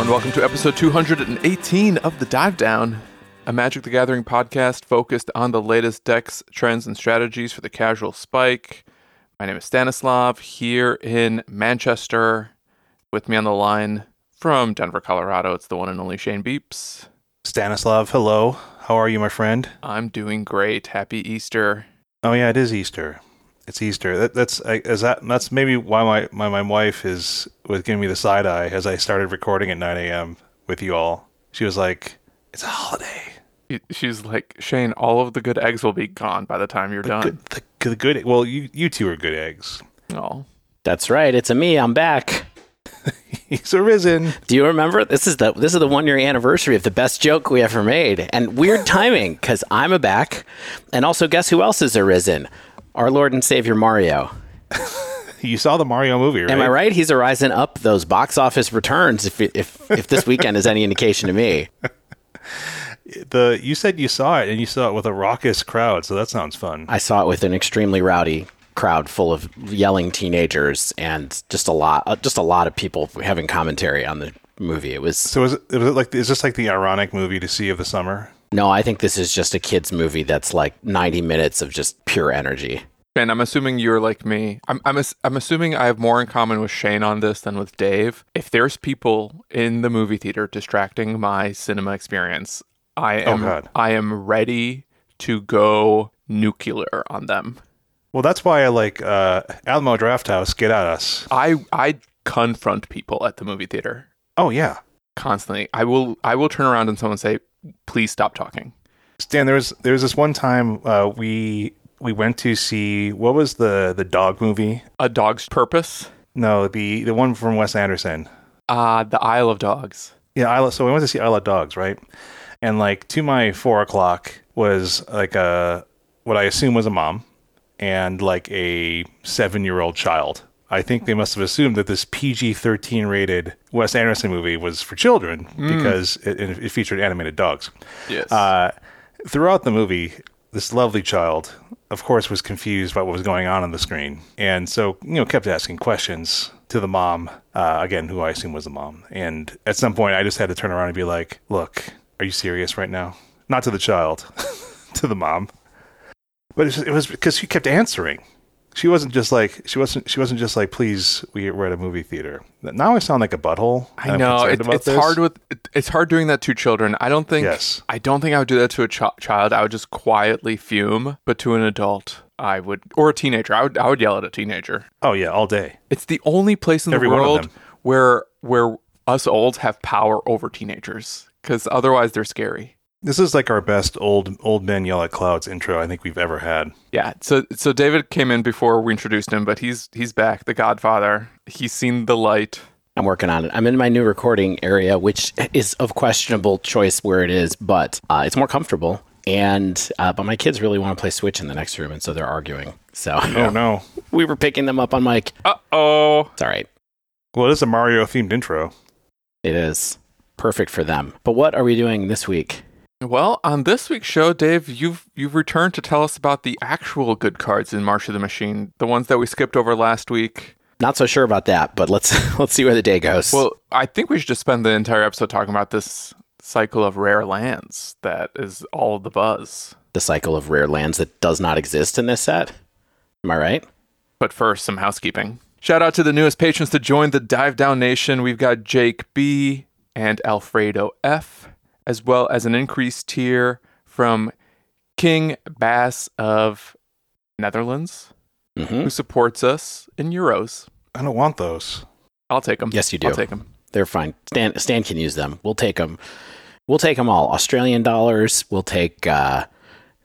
and welcome to episode 218 of The Dive Down, a Magic the Gathering podcast focused on the latest decks, trends, and strategies for the casual spike. My name is Stanislav here in Manchester. With me on the line from Denver, Colorado, it's the one and only Shane Beeps. Stanislav, hello. How are you, my friend? I'm doing great. Happy Easter. Oh yeah, it is Easter. It's Easter. That, that's I- is that that's maybe why my, my my wife is was giving me the side eye as I started recording at 9 a.m. with you all. She was like, "It's a holiday." She's like, Shane, all of the good eggs will be gone by the time you're done. Good, the, the good. Well, you you two are good eggs. Oh, That's right. It's a me. I'm back. He's arisen. Do you remember? This is the this is the one year anniversary of the best joke we ever made, and weird timing because I'm a back, and also guess who else is arisen? Our Lord and Savior Mario. You saw the Mario movie, right? Am I right? He's rising up those box office returns. If if if this weekend is any indication to me, The you said you saw it and you saw it with a raucous crowd, so that sounds fun. I saw it with an extremely rowdy crowd full of yelling teenagers and just a lot uh, just a lot of people having commentary on the movie. It was So is it, was it like is this like the ironic movie to see of the summer? No, I think this is just a kids movie that's like 90 minutes of just pure energy. Shane, I'm assuming you're like me. I'm I'm I'm assuming I have more in common with Shane on this than with Dave. If there's people in the movie theater distracting my cinema experience, I am God. I am ready to go nuclear on them. Well, that's why I like uh, Alamo Draft House. Get at us. I I confront people at the movie theater Oh yeah, constantly. I will I will turn around and someone say, "Please stop talking." Stan. There was there was this one time uh, we we went to see what was the the dog movie? A dog's purpose. No, the the one from Wes Anderson. Uh, the Isle of Dogs. Yeah, Isla. So we went to see Isle of Dogs, right? And like to my four o'clock was like a what I assume was a mom and like a seven year old child. I think they must have assumed that this PG thirteen rated Wes Anderson movie was for children because it, it featured animated dogs. Yes. Uh, throughout the movie, this lovely child, of course, was confused by what was going on on the screen, and so you know kept asking questions to the mom. Uh, again, who I assume was the mom. And at some point, I just had to turn around and be like, "Look, are you serious right now?" Not to the child, to the mom. But it was because she kept answering. She wasn't just like she wasn't she wasn't just like please we, we're at a movie theater. Now I sound like a butthole. I know it, it's this. hard with it, it's hard doing that to children. I don't think Yes. I don't think I would do that to a ch- child. I would just quietly fume, but to an adult, I would or a teenager. I would I would yell at a teenager. Oh yeah, all day. It's the only place in the Every of world where where us olds have power over teenagers cuz otherwise they're scary. This is like our best old old men yell at clouds intro I think we've ever had. Yeah. So so David came in before we introduced him, but he's he's back, the Godfather. He's seen the light. I'm working on it. I'm in my new recording area, which is of questionable choice where it is, but uh, it's more comfortable. And uh, but my kids really want to play Switch in the next room, and so they're arguing. So Oh no. we were picking them up on mic. Uh-oh. It's all right. Well, it is a Mario themed intro. It is perfect for them. But what are we doing this week? Well, on this week's show, Dave, you've you've returned to tell us about the actual good cards in March of the Machine, the ones that we skipped over last week. Not so sure about that, but let's let's see where the day goes. Well, I think we should just spend the entire episode talking about this cycle of rare lands that is all the buzz. the cycle of rare lands that does not exist in this set. Am I right? But first, some housekeeping. Shout out to the newest patrons to join the Dive Down Nation. We've got Jake B and Alfredo F, as well as an increased tier from King Bass of Netherlands, hmm who supports us in euros. I don't want those. I'll take them. Yes, you do. I'll take them. They're fine. Stan, Stan can use them. We'll take them. We'll take them all. Australian dollars. We'll take uh,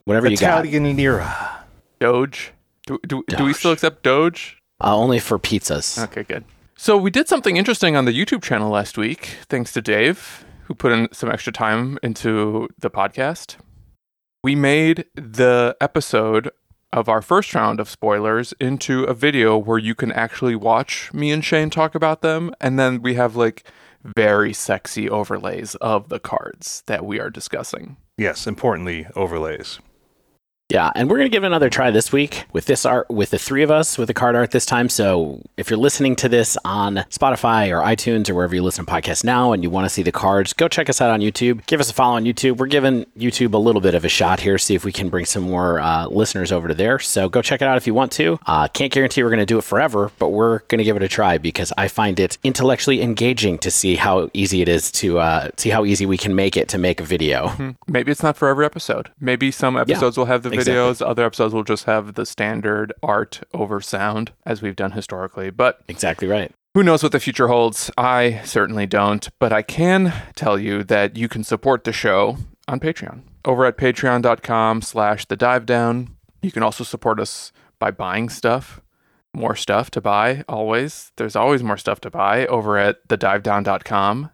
whatever you got. Italian lira. Doge. Do, do, do we still accept Doge? Uh, only for pizzas. Okay, good. So we did something interesting on the YouTube channel last week, thanks to Dave, who put in some extra time into the podcast. We made the episode of our first round of spoilers into a video where you can actually watch me and Shane talk about them, and then we have like very sexy overlays of the cards that we are discussing. Yes, importantly, overlays. Yeah, and we're gonna give it another try this week with this art, with the three of us, with the card art this time. So if you're listening to this on Spotify or iTunes or wherever you listen to podcasts now, and you want to see the cards, go check us out on YouTube. Give us a follow on YouTube. We're giving YouTube a little bit of a shot here, see if we can bring some more uh, listeners over to there. So go check it out if you want to. Uh, can't guarantee we're gonna do it forever, but we're gonna give it a try because I find it intellectually engaging to see how easy it is to uh, see how easy we can make it to make a video. Maybe it's not for every episode. Maybe some episodes will have the exactly. videos, other episodes will just have the standard art over sound, as we've done historically. But Exactly right. who knows what the future holds? I certainly don't. But I can tell you that you can support the show on Patreon. Over at patreon.com slash the dive down. You can also support us by buying stuff. More stuff to buy, always. There's always more stuff to buy over at thedivedown.com.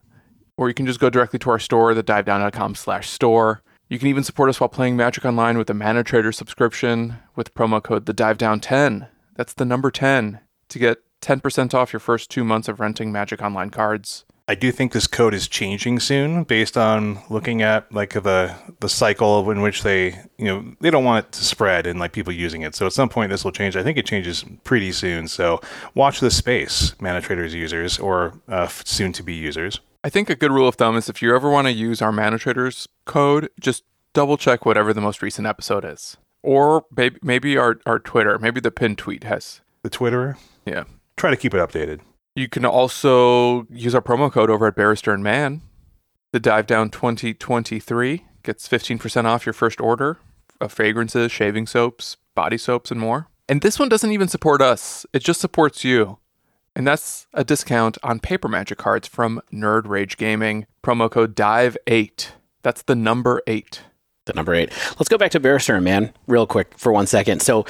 Or you can just go directly to our store, thedivedown.com slash store. You can even support us while playing Magic Online with a Mana Trader subscription with promo code the Dive Down 10. That's the number 10 to get 10% off your first two months of renting Magic Online cards. I do think this code is changing soon based on looking at like the the cycle in which they you know they don't want it to spread and like people using it. So at some point this will change. I think it changes pretty soon. So watch this space, Mana Traders users or uh, soon to be users. I think a good rule of thumb is if you ever want to use our Mana Traders code, just double check whatever the most recent episode is. Or maybe, maybe our, our Twitter, maybe the pinned tweet has. The Twitterer, Yeah. try to keep it updated. You can also use our promo code over at Barrister and Mann. The Dive Down 2023 gets 15% off your first order of fragrances, shaving soaps, body soaps, and more. And this one doesn't even support us, it just supports you. And that's a discount on paper magic cards from Nerd Rage Gaming. Promo code DIVE8. That's the number 8. the number eight. Let's go back to Barrister Mann real quick for one second. So,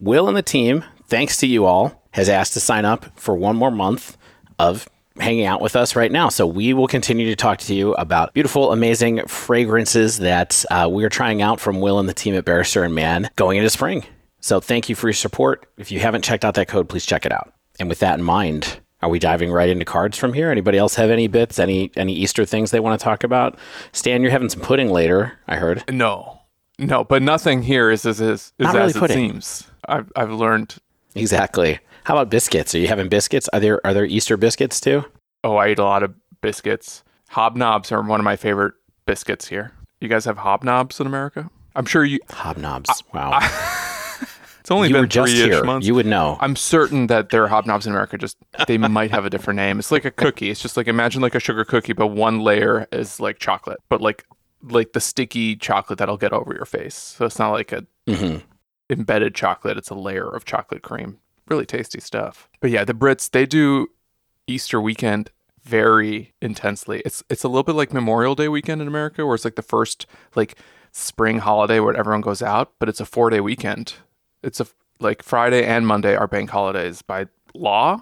Will and the team, thanks to you all, has asked to sign up for one more month of hanging out with us right now. So, we will continue to talk to you about beautiful, amazing fragrances that uh, we are trying out from Will and the team at Barrister and Mann going into spring. So, thank you for your support. If you haven't checked out that code, please check it out. And with that in mind, are we diving right into cards from here? Anybody else have any bits, any any Easter things they want to talk about? Stan, you're having some pudding later, I heard. No. No, but nothing here is as, is, is Not really as it pudding. seems. I've, I've learned. Exactly. How about biscuits? Are you having biscuits? Are there are there Easter biscuits too? Oh, I eat a lot of biscuits. Hobnobs are one of my favorite biscuits here. You guys have hobnobs in America? I'm sure you. Hobnobs. Wow. It's only you been were just three-ish here. months. You would know. I'm certain that there are hobnobs in America. Just they might have a different name. It's like a cookie. It's just like imagine like a sugar cookie, but one layer is like chocolate, but like like the sticky chocolate that'll get over your face. So it's not like a hmm embedded chocolate. It's a layer of chocolate cream. Really tasty stuff. But yeah, the Brits they do Easter weekend very intensely. It's it's a little bit like Memorial Day weekend in America, where it's like the first like spring holiday where everyone goes out, but it's a four day weekend. It's a like Friday and Monday are bank holidays by law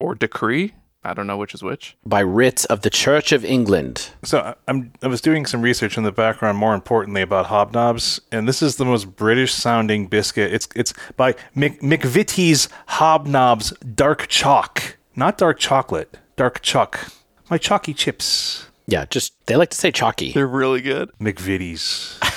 or decree. I don't know which is which. By writ of the Church of England. So I- I'm I was doing some research in the background, more importantly about hobnobs, and this is the most British sounding biscuit. It's it's by Mc, McVitie's Hobnobs Dark Chalk, not dark chocolate, dark chalk. My chalky chips, Yeah, just they like to say chalky. They're really good. McVitie's.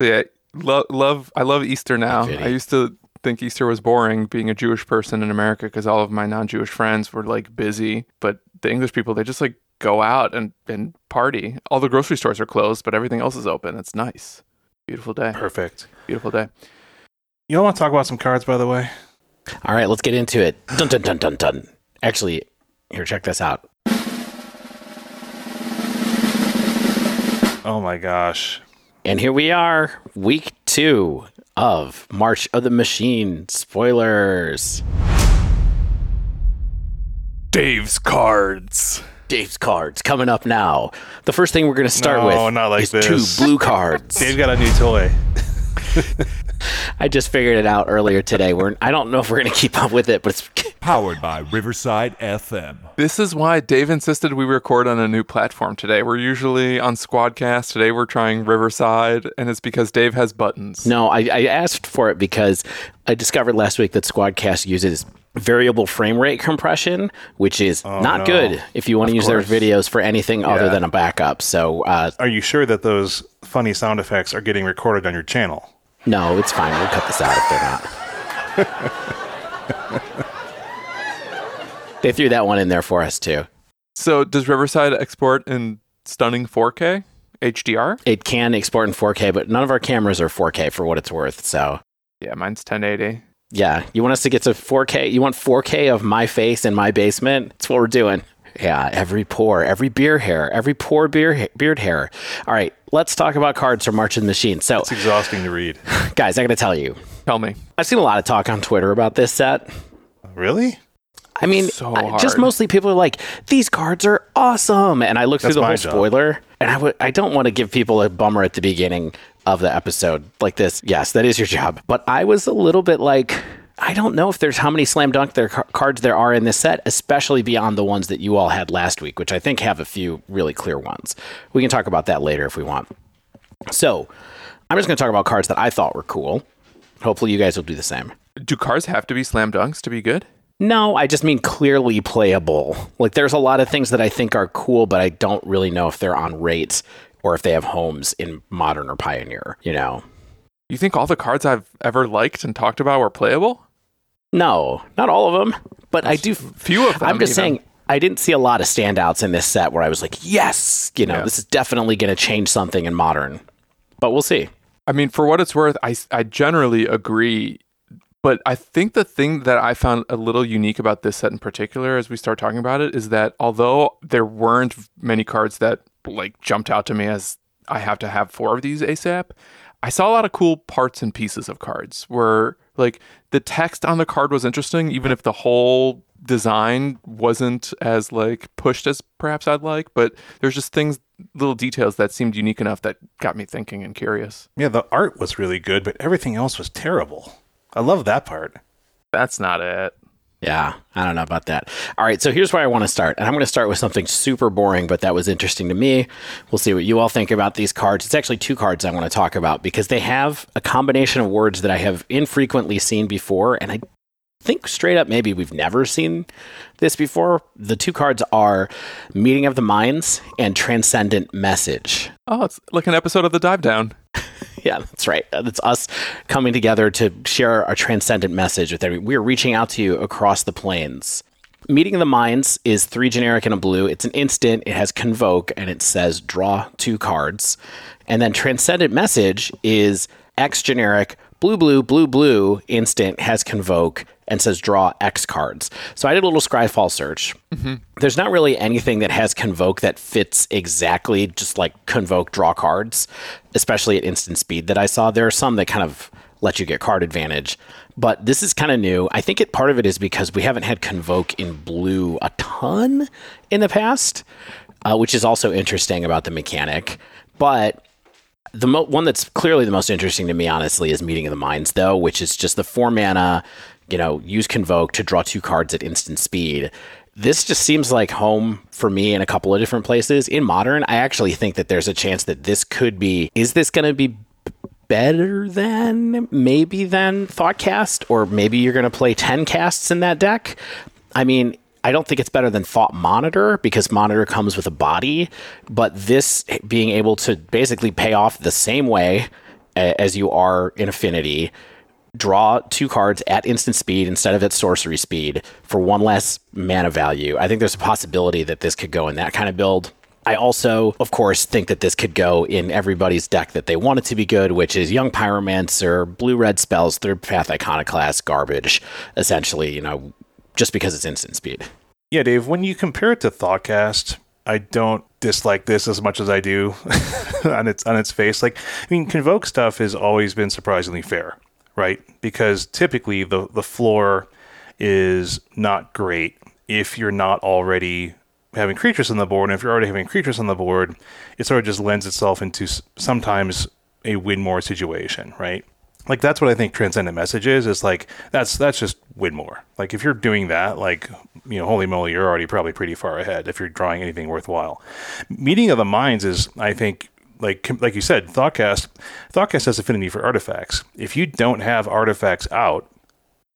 Yeah, love love. I love Easter now. I used to think Easter was boring being a Jewish person in America because all of my non-Jewish friends were like busy, but the English people they just like go out and and party. All the grocery stores are closed, but everything else is open. It's nice. Beautiful day. Perfect. Beautiful day. You don't want to talk about some cards, by the way? All right, let's get into it. Dun dun dun dun dun. Actually, here, check this out. Oh my gosh. And here we are, week two of March of the Machine. Spoilers. Dave's cards. Dave's cards coming up now. The first thing we're going to start No, with not like is this. two blue cards. Dave's got a new toy. I just figured it out earlier today. We're I don't know if we're going to keep up with it, but it's Powered by Riverside FM. This is why Dave insisted we record on a new platform today. We're usually on Squadcast. Today we're trying Riverside, and it's because Dave has buttons. No, I, I asked for it because I discovered last week that Squadcast uses variable frame rate compression, which is not no. good if you want to use their videos for anything other than a backup. So uh, Are you sure that those funny sound effects are getting recorded on your channel. No, it's fine. We'll cut this out if they're not. they threw that one in there for us too. So does Riverside export in stunning 4K HDR? It can export in 4K, but none of our cameras are 4K for what it's worth. So Yeah, mine's 1080. yeah, you want us to get to 4K? You want 4K of my face in my basement? That's what we're doing. Yeah, every pore, every beer hair, every pore beer beard hair. All right, let's talk about cards from March of the Machine. So, It's exhausting to read. guys, I got to tell you, Tell me. I've seen a lot of talk on Twitter about this set. Really? I mean, So I- just mostly people are like, "These cards are awesome," and I looked That's through the whole job. spoiler, and I would I don't want to give people a bummer at the beginning of the episode like this. Yes, that is your job, but I was a little bit like. I don't know if there's how many slam dunk there car- cards there are in this set, especially beyond the ones that you all had last week, which I think have a few really clear ones. We can talk about that later if we want. So, I'm just going to talk about cards that I thought were cool. Hopefully, you guys will do the same. Do cards have to be slam dunks to be good? No, I just mean clearly playable. Like there's a lot of things that I think are cool, but I don't really know if they're on rates or if they have homes in modern or pioneer, you know. You think all the cards I've ever liked and talked about were playable? No, not all of them, but I do Few of them. I'm just even. saying I didn't see a lot of standouts in this set where I was like, "Yes, you know, Yeah. this is definitely going to change something in modern." But we'll see. I mean, for what it's worth, I, I generally agree. But I think the thing that I found a little unique about this set in particular, as we start talking about it, is that although there weren't many cards that like jumped out to me as I have to have four of these ASAP, I saw a lot of cool parts and pieces of cards where like the text on the card was interesting, even if the whole design wasn't as like pushed as perhaps I'd like. But there's just things, little details that seemed unique enough that got me thinking and curious. Yeah, the art was really good, but everything else was terrible. I love that part. That's not it. Yeah, I don't know about that. All right, so here's where I want to start. And I'm going to start with something super boring, but that was interesting to me. We'll see what you all think about these cards. It's actually two cards I want to talk about because they have a combination of words that I have infrequently seen before. And I think straight up, maybe we've never seen this before. The two cards are Meeting of the Minds and Transcendent Message. Oh, it's like an episode of the Dive Down. Yeah, that's right. Uh, That's us coming together to share our transcendent message with everyone. We're reaching out to you across the plains. Meeting the Minds is three generic and a blue. It's an instant. It has convoke and it says draw two cards. And then transcendent message is X generic, blue, blue, blue, blue, instant has convoke and says draw X cards. So I did a little Scryfall search. There's not really anything that has convoke that fits exactly just like convoke draw cards, especially at instant speed that I saw. There are some that kind of let you get card advantage, but this is kind of new. I think it part of it is because we haven't had convoke in blue a ton in the past, uh, which is also interesting about the mechanic. But the mo- one that's clearly the most interesting to me, honestly, is Meeting of the Minds, though, which is just the four mana, you know, use Convoke to draw two cards at instant speed. This just seems like home for me in a couple of different places. In Modern, I actually think that there's a chance that this could be. Is this going to be better than maybe than Thoughtcast, or maybe you're going to play ten casts in that deck? I mean, I don't think it's better than Thought Monitor because Monitor comes with a body, but this being able to basically pay off the same way as you are in Affinity, draw two cards at instant speed instead of at sorcery speed for one less mana value. I think there's a possibility that this could go in that kind of build. I also, of course, think that this could go in everybody's deck that they want it to be good, which is Young Pyromancer, Blue Red Spells, Third Path Iconoclast, garbage, essentially, you know, just because it's instant speed. Yeah, Dave, when you compare it to Thoughtcast, I don't dislike this as much as I do on its on its face. Like, I mean, Convoke stuff has always been surprisingly fair, right? Because typically the the floor is not great if you're not already having creatures on the board. And if you're already having creatures on the board, it sort of just lends itself into sometimes a win more situation, right? Like that's what I think transcendent message is. Is like that's that's just win more. Like if you're doing that, like you know, holy moly, you're already probably pretty far ahead if you're drawing anything worthwhile. Meeting of the minds is, I think, like like you said, Thoughtcast. Thoughtcast has affinity for artifacts. If you don't have artifacts out,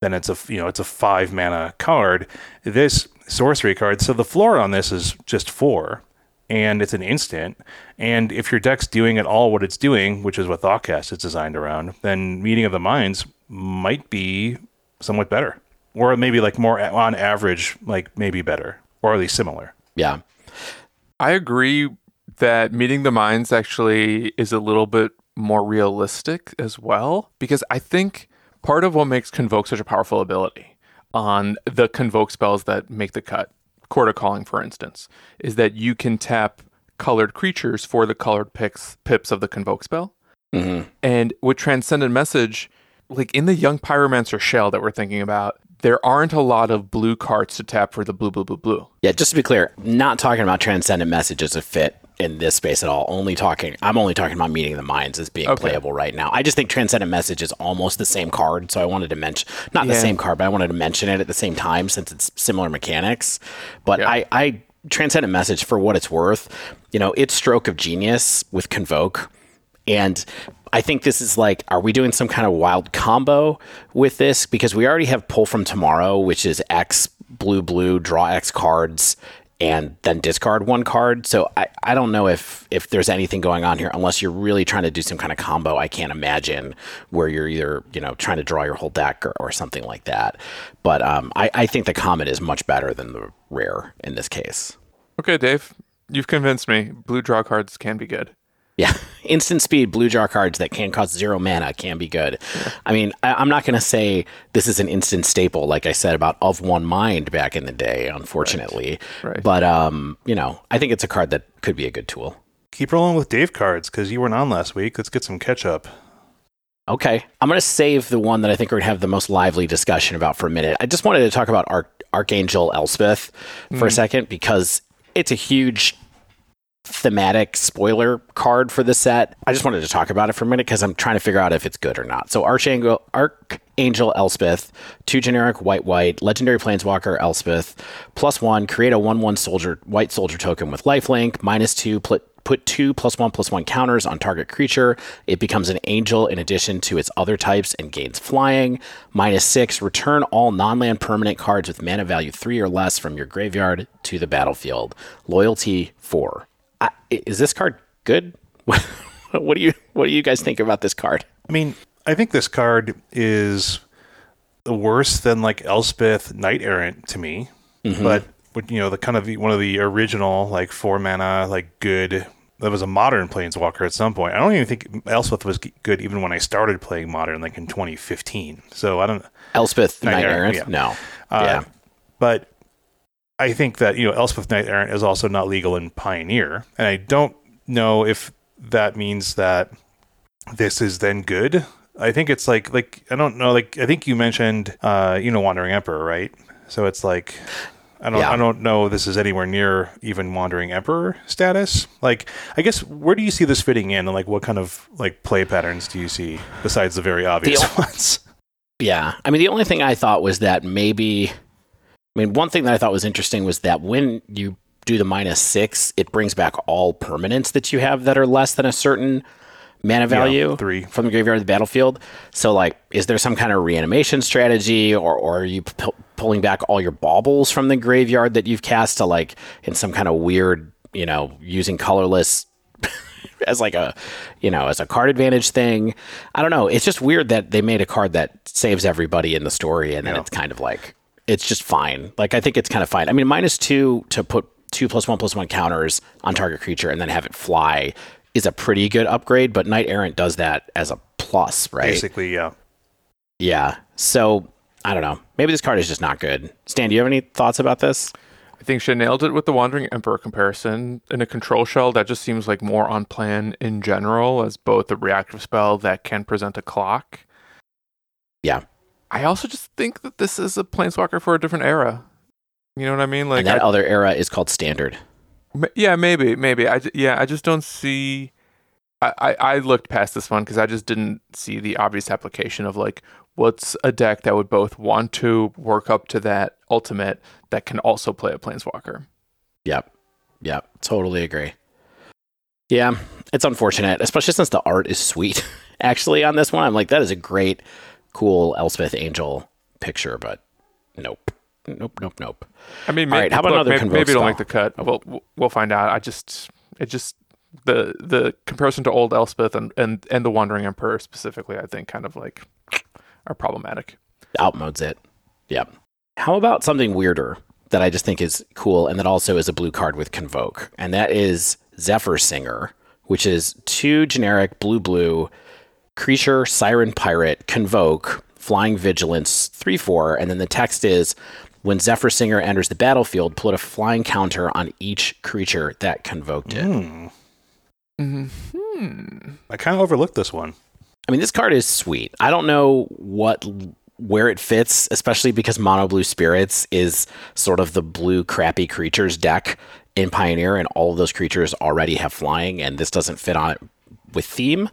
then it's a you know it's a five mana card. This sorcery card. So the floor on this is just four, and it's an instant. And if your deck's doing at all what it's doing, which is what Thoughtcast is designed around, then Meeting of the Minds might be somewhat better, or maybe like more on average, like maybe better, or at least similar. Yeah. I agree that meeting the minds actually is a little bit more realistic as well because I think part of what makes convoke such a powerful ability on the convoke spells that make the cut, Chord of Calling for instance, is that you can tap colored creatures for the colored picks, pips of the convoke spell. hmm And with Transcendent Message, like in the Young Pyromancer shell that we're thinking about, there aren't a lot of blue cards to tap for the blue, blue, blue, blue. Yeah, just to be clear, not talking about transcendent message as a fit in this space at all. Only talking, I'm only talking about meeting the minds as being Okay. playable right now. I just think transcendent message is almost the same card, so I wanted to mention not the same card, but I wanted to mention it at the same time since it's similar mechanics. But Yeah. I, I transcendent message for what it's worth, you know, it's stroke of genius with convoke, and I think this is like, are we doing some kind of wild combo with this? Because we already have pull from tomorrow, which is X blue blue, draw X cards, and then discard one card. So I, I don't know if if there's anything going on here unless you're really trying to do some kind of combo. I can't imagine where you're either, you know, trying to draw your whole deck or, or something like that. But um, I, I think the comet is much better than the rare in this case. Okay, Dave, you've convinced me. Blue draw cards can be good. Yeah, instant speed blue jar cards that can cost zero mana can be good. I mean, I, I'm not going to say this is an instant staple, like I said about of one mind back in the day, unfortunately. Right. But um, you know, I think it's a card that could be a good tool. Keep rolling with Dave cards because you weren't on last week. Let's get some catch up. Okay, I'm going to save the one that I think we're going to have the most lively discussion about for a minute. I just wanted to talk about Arch- Archangel Elspeth for a second because it's a huge thematic spoiler card for the set. I just wanted to talk about it for a minute because I'm trying to figure out if it's good or not. So Archangel Archangel Elspeth, two generic white white, legendary planeswalker Elspeth, plus one, create a one one soldier white soldier token with lifelink, minus two, put put two plus one plus one counters on target creature. It becomes an angel in addition to its other types and gains flying. Minus six, return all non land permanent cards with mana value three or less from your graveyard to the battlefield. Loyalty four. I, is this card good? what do you what do you guys think about this card? I mean, I think this card is worse than like Elspeth Knight Errant to me, but you know the kind of the, one of the original like four mana like good. That was a modern planeswalker at some point. I don't even think Elspeth was good even when I started playing modern, like in 2015. So I don't. Elspeth Knight Errant? yeah. No. Uh, yeah. But I think that you know Elspeth Knight Errant is also not legal in Pioneer, and I don't know if that means that this is then good. I think it's like like I don't know like I think you mentioned uh you know Wandering Emperor right? So it's like I don't Yeah. I don't know this is anywhere near even Wandering Emperor status. Like I guess where do you see this fitting in and like what kind of like play patterns do you see besides the very obvious The- ones? Yeah. I mean, the only thing I thought was that maybe, I mean, one thing that I thought was interesting was that when you do the minus six, it brings back all permanents that you have that are less than a certain mana value three. from the graveyard to the battlefield. So, like, is there some kind of reanimation strategy, or, or are you pu- pulling back all your baubles from the graveyard that you've cast to, like, in some kind of weird, you know, using colorless as like a you know as a card advantage thing i don't know it's just weird that they made a card that saves everybody in the story and then Yeah. it's kind of like it's just fine like i think it's kind of fine i mean minus two to put two plus one plus one counters on target creature and then have it fly is a pretty good upgrade but knight errant does that as a plus right Basically, yeah. yeah so i don't know maybe this card is just not good stan do you have any thoughts about this I think she nailed it with the Wandering Emperor comparison. In a control shell, that just seems like more on plan in general as both a reactive spell that can present a clock. Yeah. I also just think that this is a planeswalker for a different era. You know what I mean? Like, and that I- other era is called standard Yeah, maybe, maybe. I yeah, I just don't see. I I, I looked past this one because I just didn't see the obvious application of like what's a deck that would both want to work up to that ultimate that can also play a planeswalker. Yep. Yep. Totally agree. Yeah, it's unfortunate, especially since the art is sweet. Actually, on this one, I'm like, that is a great, cool Elspeth Angel picture, but nope. nope, nope, nope. I mean, maybe, right, how about look, another maybe, maybe it'll make the cut. We'll we'll find out. I just it just the the comparison to old Elspeth and and and the Wandering Emperor specifically, I think, kind of like are problematic. outmodes it. Yep. How about something weirder that I just think is cool and that also is a blue card with Convoke? And that is Zephyr Singer, which is two generic blue blue creature, siren pirate, Convoke, flying vigilance, 3 4. And then the text is when Zephyr Singer enters the battlefield, put a flying counter on each creature that convoked it. Hmm. Hmm. I kind of overlooked this one. I mean, this card is sweet. I don't know what where it fits, especially because Mono Blue Spirits is sort of the blue crappy creatures deck in Pioneer, and all of those creatures already have flying, and this doesn't fit on it with theme.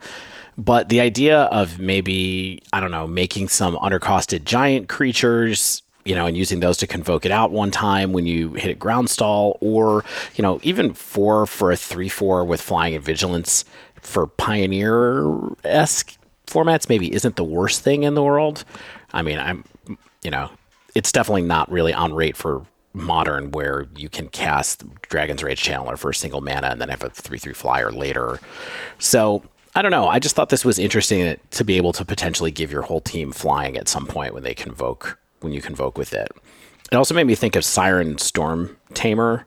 But the idea of maybe I don't know making some undercosted giant creatures. You know, and using those to convoke it out one time when you hit a ground stall, or you know, even four for a three-four with flying and vigilance for Pioneer esque formats maybe isn't the worst thing in the world. I mean, I'm, you know, it's definitely not really on rate for modern where you can cast Dragon's Rage Channeler for a single mana and then have a 3 3 flyer later. So I don't know. I just thought this was interesting to be able to potentially give your whole team flying at some point when they convoke, when you convoke with it. It also made me think of Siren Storm Tamer.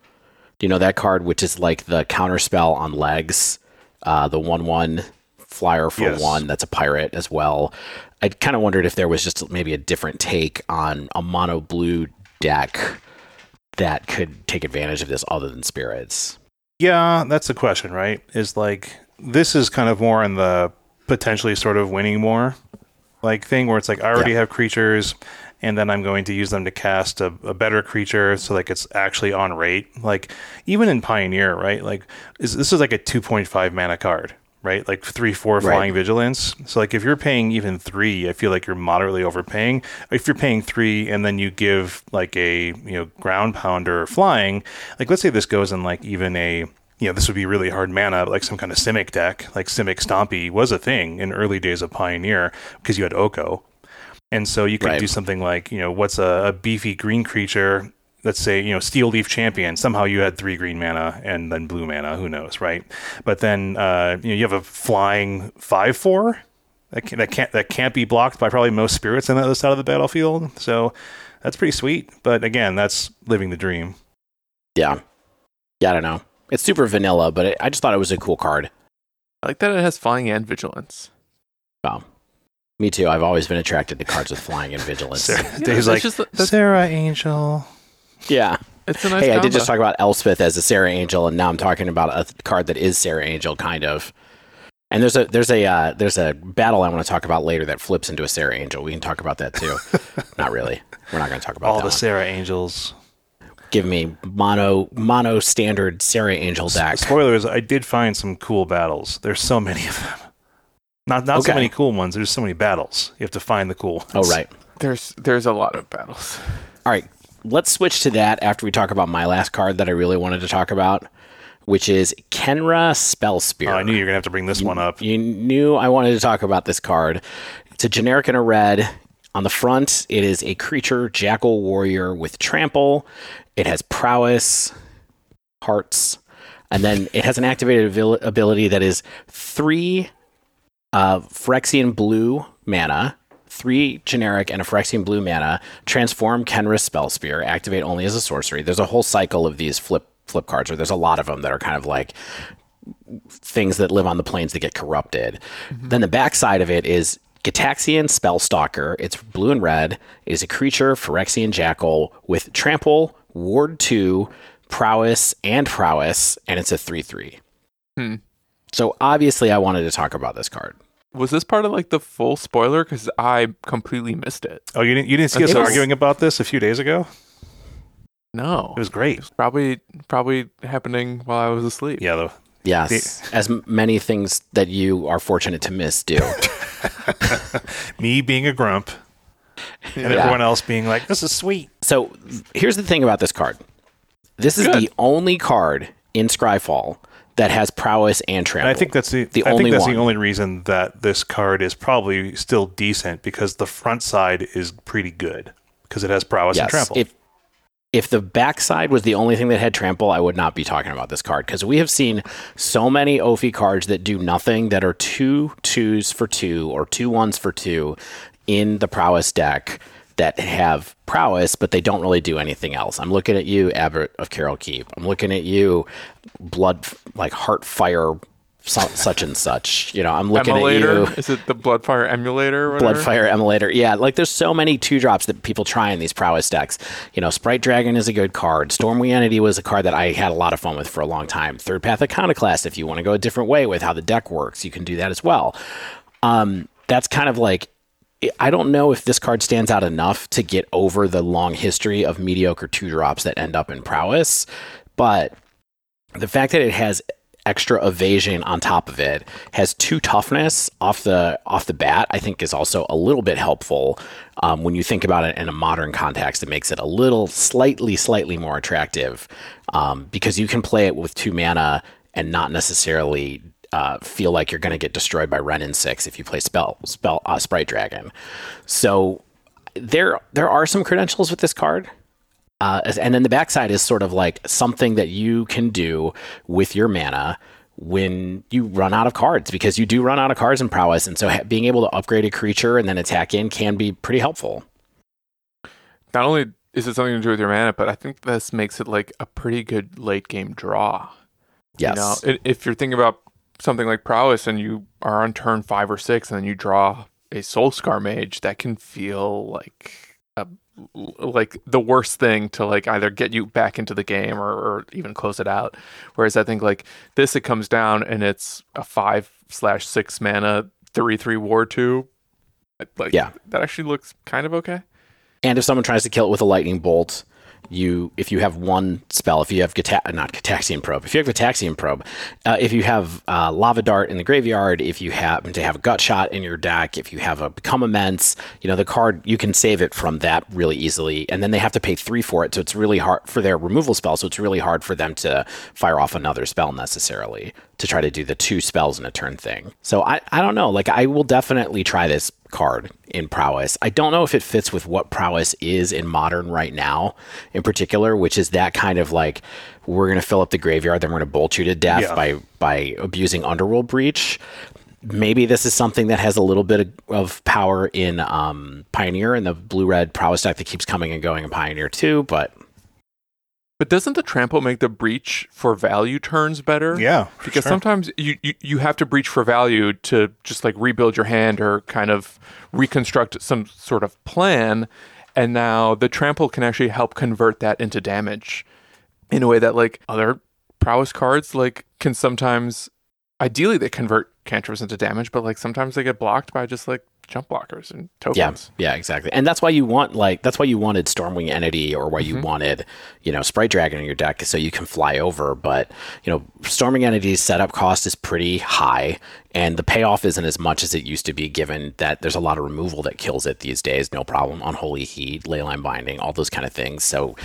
Do you know that card, which is like the counter spell on legs, uh, the 1 1 flyer for Yes. one that's a pirate as well. I kind of wondered if there was just maybe a different take on a mono blue deck that could take advantage of this other than spirits. Yeah, that's the question, right? Is like this is kind of more in the potentially sort of winning more like thing where it's like I already Yeah. have creatures and then I'm going to use them to cast a, a better creature so like it's actually on rate. Like even in Pioneer, right? Like is, this is like a 2.5 mana card, right? Like 3 4 Right. flying vigilance. So like if you're paying even 3, I feel like you're moderately overpaying. If you're paying 3 and then you give like a, you know, ground pounder flying, like let's say this goes in like even a you know, this would be really hard mana, like some kind of Simic deck, like Simic Stompy was a thing in early days of Pioneer because you had Oko. And so you could Right. do something like, you know, what's a, a beefy green creature? Let's say, you know, Steel Leaf Champion. Somehow you had three green mana and then blue mana. Who knows, right? But then, uh, you know, you have a flying five four that can, that can't that can't be blocked by probably most spirits on the other side of the battlefield. So that's pretty sweet. But again, that's living the dream. Yeah. Yeah, I don't know. It's super vanilla, but it, I just thought it was a cool card. I like that it has flying and vigilance. Wow. Me too. I've always been attracted to cards with flying and vigilance. Serra, Yeah, Dave's like just- Serra Angel. Yeah. It's a nice. Hey, I did just talk about Elspeth as a Serra Angel, and now I'm talking about a card that is Serra Angel, kind of. And there's a there's a uh, there's a battle I want to talk about later that flips into a Serra Angel. We can talk about that too. not really. We're not going to talk about All that. the one. Serra Angels. Give me mono mono standard Serra Angel deck. Spoilers, I did find some cool battles. There's so many of them. Not not so many cool ones. There's so many battles. You have to find the cool ones. Oh right. There's there's a lot of battles. All right, let's switch to that after we talk about my last card that I really wanted to talk about, which is Khenra Spellspear. Oh, I knew you were gonna have to bring this one up. You knew I wanted to talk about this card. It's a generic and a red. On the front, it is a creature, Jackal Warrior with trample. It has prowess, hearts, and then it has an activated abil- ability that is three uh, Phyrexian blue mana, three generic and a Phyrexian blue mana. Transform Khenra Spellspear, activate only as a sorcery. There's a whole cycle of these flip flip cards, or there's a lot of them that are kind of like things that live on the planes that get corrupted. Then the backside of it is Gitaxian Spellstalker. It's blue and red. It is a creature, Phyrexian Jackal, with Trample, Ward 2, Prowess, and Prowess, and it's a 3 3. Hmm. So obviously, I wanted to talk about this card. Was this part of like the full spoiler? Because I completely missed it. Oh, you didn't you didn't see us was- arguing about this a few days ago? No, It was great. probably probably happening while I was asleep. Yeah, though. Yes, as many things that you are fortunate to miss do. Me being a grump and Yeah. everyone else being like, "This is sweet." So here's the thing about this card. This is Good. the only card in Scryfall that has prowess and trample. And I think that's the, The I only think that's one. the only reason that this card is probably still decent because the front side is pretty good because it has prowess and trample. If if the backside was the only thing that had trample, I would not be talking about this card because we have seen so many Ophi cards that do nothing that are two twos for two or two ones for two in the prowess deck that have prowess, but they don't really do anything else. I'm looking at you, Abbot of Keral Keep. I'm looking at you, Blood like Heartfire such and such. You know, I'm looking emulator? at you. Is it the Bloodfire emulator? Or Bloodfire emulator. Yeah, like there's so many two drops that people try in these prowess decks. You know, Sprite Dragon is a good card. Stormwing Entity was a card that I had a lot of fun with for a long time. Third Path Iconoclast, if you want to go a different way with how the deck works, you can do that as well. Um, that's kind of like I don't know if this card stands out enough to get over the long history of mediocre two drops that end up in prowess, but the fact that it has extra evasion on top of it has two toughness off the off the bat i think is also a little bit helpful um, when you think about it in a modern context it makes it a little slightly slightly more attractive um, because you can play it with two mana and not necessarily uh, feel like you're going to get destroyed by Wrenn and six if you play spell spell uh, sprite dragon. So there there are some credentials with this card uh, and then the backside is sort of like something that you can do with your mana when you run out of cards because you do run out of cards in prowess and so ha- being able to upgrade a creature and then attack in can be pretty helpful. Not only is it something to do with your mana but i think this makes it like a pretty good late game draw. Yes you know, if you're thinking about something like prowess and you are on turn five or six and then you draw a soul scar mage that can feel like a like the worst thing to like either get you back into the game or, or even close it out. Whereas I think like this, it comes down and it's a five slash six mana three three ward two. Like yeah, that actually looks kind of okay. And if someone tries to kill it with a lightning bolt, you if you have one spell, if you have Gata- not Gitaxian Probe, if you have Gitaxian Probe, uh, if you have uh, Lava Dart in the graveyard, if you happen to have a Gut Shot in your deck, if you have a Become Immense, you know the card you can save it from that really easily, and then they have to pay three for it, so it's really hard for their removal spell. So it's really hard for them to fire off another spell necessarily to try to do the two spells in a turn thing. So I I don't know, like I will definitely try this card in prowess. I don't know if it fits with what prowess is in modern right now, in particular, which is that kind of like we're going to fill up the graveyard, then we're going to bolt you to death yeah. by by abusing underworld breach. Maybe this is something that has a little bit of, of power in um, Pioneer and the blue red prowess deck that keeps coming and going in Pioneer too, but but doesn't the trample make the breach for value turns better? Yeah. Because sure. sometimes you, you, you have to breach for value to just like rebuild your hand or kind of reconstruct some sort of plan. And now the trample can actually help convert that into damage in a way that like other prowess cards like can sometimes ideally they convert cantrips into damage, but like sometimes they get blocked by just like chump blockers and tokens. Yeah, yeah, exactly. And that's why you want like that's why you wanted Stormwing Entity or why you mm-hmm. wanted, you know, Sprite Dragon in your deck so you can fly over. But, you know, Stormwing Entity's setup cost is pretty high and the payoff isn't as much as it used to be given that there's a lot of removal that kills it these days, no problem. Unholy Heat, Leyline Binding, all those kind of things. So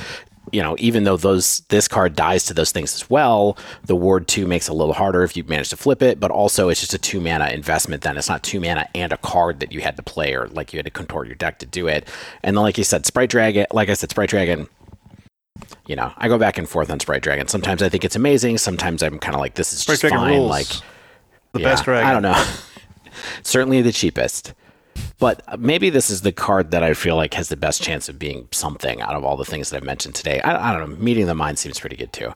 you know, even though those this card dies to those things as well, the ward two makes it a little harder if you manage to flip it. But also, it's just a two mana investment. Then it's not two mana and a card that you had to play or like you had to contort your deck to do it. And then, like you said, Sprite Dragon. Like I said, Sprite Dragon. You know, I go back and forth on Sprite Dragon. Sometimes I think it's amazing. Sometimes I'm kind of like, this is Sprite just Dragon fine. Rules. Like the yeah, best dragon. I don't know. Certainly the cheapest. But maybe this is the card that I feel like has the best chance of being something out of all the things that I've mentioned today. I, I don't know. Meeting the mind seems pretty good too.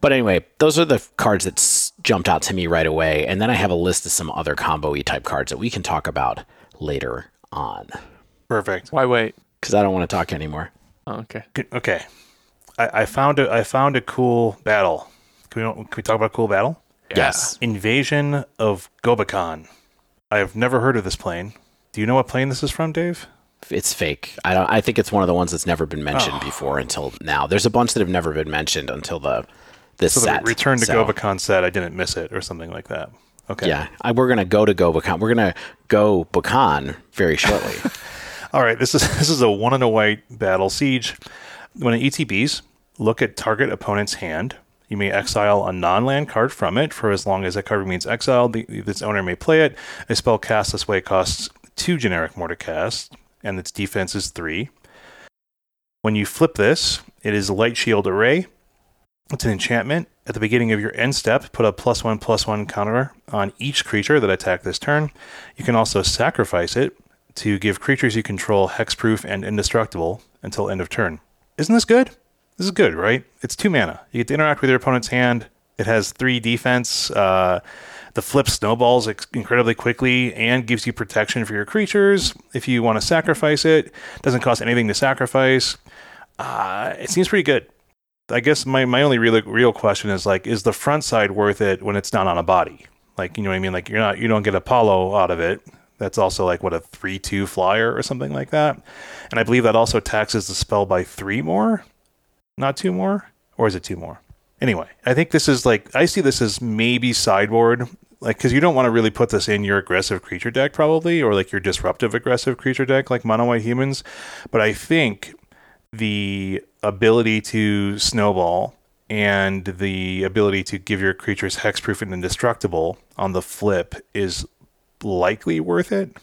But anyway, those are the cards that s- jumped out to me right away. And then I have a list of some other combo y type cards that we can talk about later on. Perfect. Why wait? Because I don't want to talk anymore. Oh, okay. Okay. I, I, found a I found a cool battle. Can we, can we talk about cool battle? Yeah. Yes. Invasion of Gobakhan. I have never heard of this plane. Do you know what plane this is from, Dave? It's fake. I don't. I think it's one of the ones that's never been mentioned oh. before until now. There's a bunch that have never been mentioned until the this so set. The Return to so. Gobakhan set. I didn't miss it or something like that. Okay. Yeah, I, we're gonna go to Gobakhan. We're gonna go Bakan very shortly. All right. This is this is a one and a white battle siege. When it ETBs, look at target opponent's hand. You may exile a non-land card from it for as long as that card remains exiled. The, its owner may play it. A spell cast this way costs two generic Mordecast, and its defense is three. When you flip this, it is Light Shield Array. It's an enchantment. At the beginning of your end step, put a plus one plus one counter on each creature that attack this turn. You can also sacrifice it to give creatures you control hexproof and indestructible until end of turn. Isn't this good? This is good, right? It's two mana. You get to interact with your opponent's hand. It has three defense. Uh, the flip snowballs incredibly quickly and gives you protection for your creatures. If you want to sacrifice it, doesn't cost anything to sacrifice. Uh, it seems pretty good. I guess my, my only real real question is like, is the front side worth it when it's not on a body? Like, you know what I mean? Like, you're not you don't get Apollo out of it. That's also like what a three two flyer or something like that. And I believe that also taxes the spell by three more, not two more, or is it two more? Anyway, I think this is like I see this as maybe sideboard, like because you don't want to really put this in your aggressive creature deck probably, or like your disruptive aggressive creature deck like mono white humans. But I think the ability to snowball and the ability to give your creatures hexproof and indestructible on the flip is likely worth it.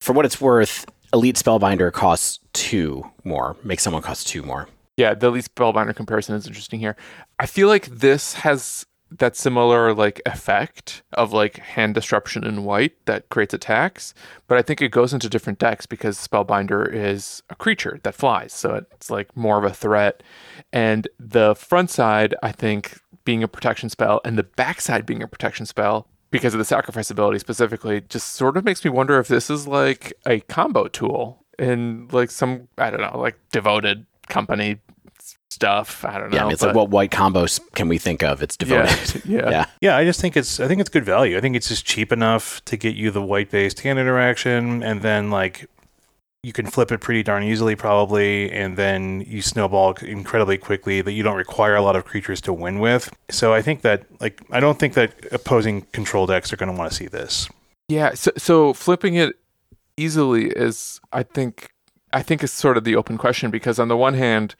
For what it's worth, Elite Spellbinder costs two more. makes someone cost two more. Yeah, the Elite Spellbinder comparison is interesting here. I feel like this has that similar like effect of like hand disruption in white that creates attacks, but I think it goes into different decks because spellbinder is a creature that flies, so it's like more of a threat. And the front side, I think, being a protection spell, and the backside being a protection spell because of the sacrifice ability specifically, just sort of makes me wonder if this is like a combo tool in like some I don't know, like devoted company stuff. I don't know. Yeah, I mean, it's but- like what white combos can we think of? It's devoted. Yeah, yeah. yeah. Yeah, I just think it's I think it's good value. I think it's just cheap enough to get you the white based hand interaction and then like you can flip it pretty darn easily probably and then you snowball incredibly quickly that you don't require a lot of creatures to win with. So I think that like I don't think that opposing control decks are going to want to see this. Yeah, so, so flipping it easily is, I think, I think is sort of the open question because on the one hand,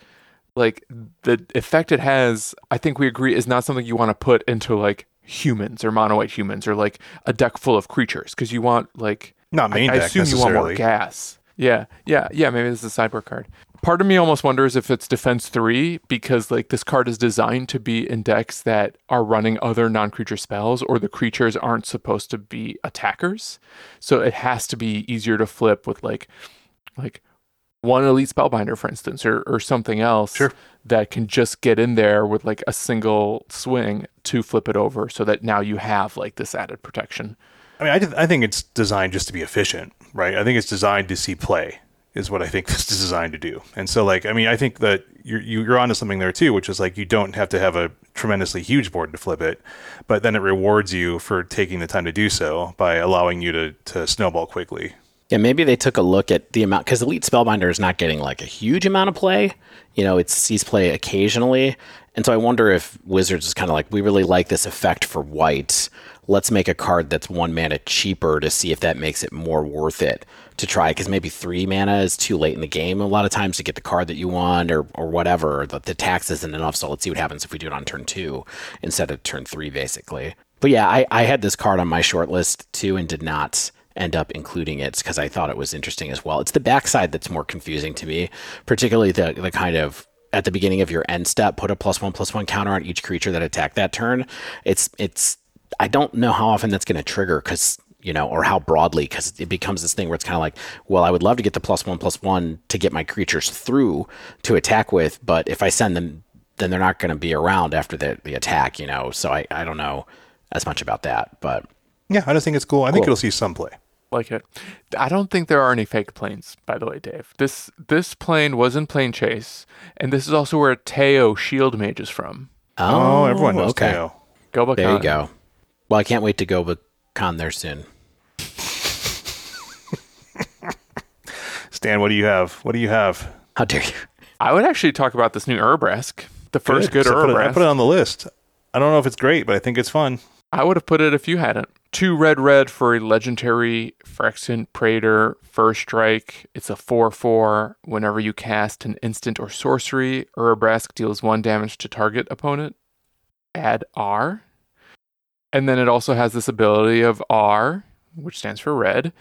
like the effect it has, I think we agree is not something you want to put into like humans or mono white humans or like a deck full of creatures because you want like Not main I, I assume you want more gas. Yeah, yeah, yeah. Maybe this is a sideboard card. Part of me almost wonders if it's defense three because like this card is designed to be in decks that are running other non-creature spells or the creatures aren't supposed to be attackers. So it has to be easier to flip with like like one elite spellbinder, for instance, or or something else Sure. that can just get in there with like a single swing to flip it over so that now you have like this added protection. I mean, I, th- I think it's designed just to be efficient, right? I think it's designed to see play, is what I think this is designed to do. And so, like, I mean, I think that you're you- you're onto something there too, which is like you don't have to have a tremendously huge board to flip it, but then it rewards you for taking the time to do so by allowing you to to snowball quickly. Yeah, maybe they took a look at the amount because Elite Spellbinder is not getting like a huge amount of play. You know, it sees play occasionally, and so I wonder if Wizards is kind of like, we really like this effect for white. Let's make a card that's one mana cheaper to see if that makes it more worth it to try. Because maybe three mana is too late in the game a lot of times to get the card that you want or or whatever. The, the tax isn't enough, so let's see what happens if we do it on turn two instead of turn three, basically. But yeah, I, I had this card on my short list too and did not end up including it because I thought it was interesting as well. It's the backside that's more confusing to me, particularly the the kind of at the beginning of your end step, put a plus one plus one counter on each creature that attacked that turn. It's it's I don't know how often that's going to trigger because you know, or how broadly, because it becomes this thing where it's kind of like, well, I would love to get the plus one plus one to get my creatures through to attack with, but if I send them, then they're not going to be around after the, the attack, you know. So I, I don't know as much about that, but Yeah, I just think it's cool. I think it'll see some play. Like it. I don't think there are any fake planes, by the way, Dave. This this plane was in Planechase, and this is also where a Teyo Shield Mage is from. Oh, everyone oh, knows okay. Teyo. Go back There you go. Well, I can't wait to go with Con there soon. Stan, what do you have? What do you have? How dare you? I would actually talk about this new Urabrask, the first good, So I put, it, I put it on the list. I don't know if it's great, but I think it's fun. I would have put it if you hadn't. Two red red for a legendary Phyrexian Praetor first strike. It's a 4 4. Whenever you cast an instant or sorcery, Urabrask deals one damage to target opponent. Add R. And then it also has this ability of R, which stands for red.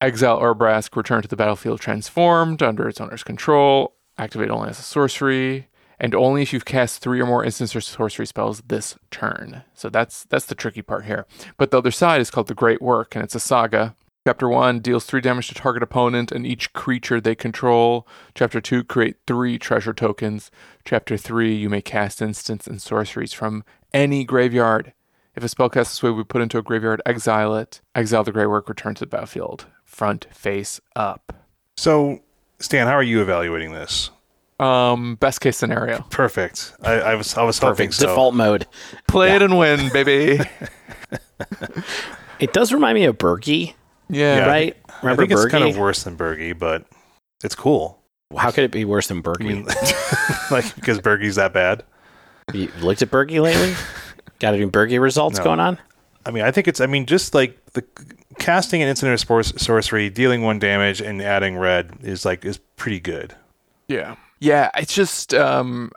Exile Urabrask, return to the battlefield transformed under its owner's control. activate only as a sorcery, and only if you've cast three or more instants or sorcery spells this turn. So that's that's the tricky part here. But the other side is called the Great Work, and it's a saga. Chapter one deals three damage to target opponent and each creature they control. Chapter two, create three treasure tokens. Chapter three, you may cast instants and sorceries from any graveyard. If a spell cast this way, we put into a graveyard, exile it. Exile the Great Work, return to the battlefield. Front face up. So, Stan, how are you evaluating this? Um, best case scenario. Perfect. I, I was I was hoping Perfect. so. Default mode. Play it and win, baby. It does remind me of Birgi, Yeah. Yeah. right? I Remember think it's kind of worse than Birgi, but it's cool. How could it be worse than I mean, like because Birgi's that bad. you looked at Birgi lately? Got any Birgi results No. going on? I mean, I think it's. I mean, just like the casting an instant of spor- sorcery, dealing one damage, and adding red is like is pretty good. Yeah. Yeah. It's just um,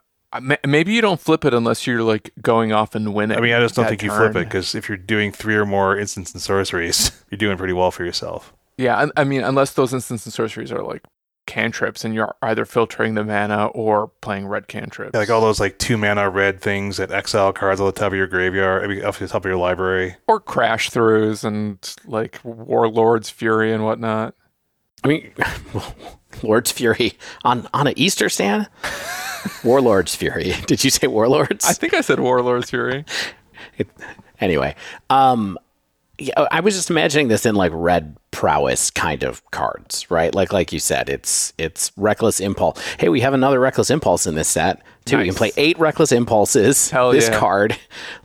maybe you don't flip it unless you're like going off and winning. I mean, I just don't think you flip it because if you're doing three or more instants and sorceries, you're doing pretty well for yourself. Yeah, I, I mean, unless those instants and sorceries are like cantrips, and you're either filtering the mana or playing red cantrips. Yeah, like all those like two mana red things that exile cards on the top of your graveyard, I mean, off the top of your library. or crash throughs and like warlord's fury and whatnot. I mean, Lord's Fury on on an Easter stand. Warlord's Fury. Did you say Warlords? I think I said warlord's fury. anyway, um, yeah, I was just imagining this in like red prowess kind of cards, right? Like like you said, it's it's reckless impulse. Hey, we have another reckless impulse in this set too. We can play eight reckless impulses. Hell this yeah. card,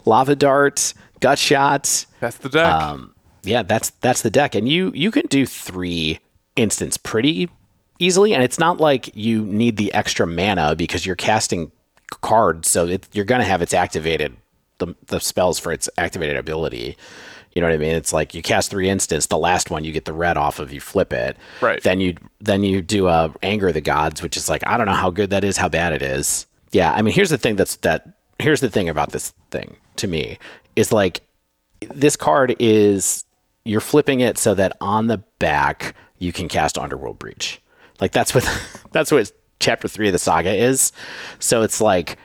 lava dart, gut shot. That's the deck. Um, yeah, that's that's the deck, and you you can do three instants pretty easily, and it's not like you need the extra mana because you're casting cards, so it, you're gonna have its activated the the spells for its activated ability. You know what I mean? It's like you cast three instants. The last one you get the red off of. You flip it. Right. Then you then you do a anger the gods, which is like I don't know how good that is, how bad it is. Yeah. I mean, here's the thing. That's that. Here's the thing about this thing to me is like this card is you're flipping it so that on the back you can cast Underworld Breach. Like that's what that's what chapter three of the saga is. So it's like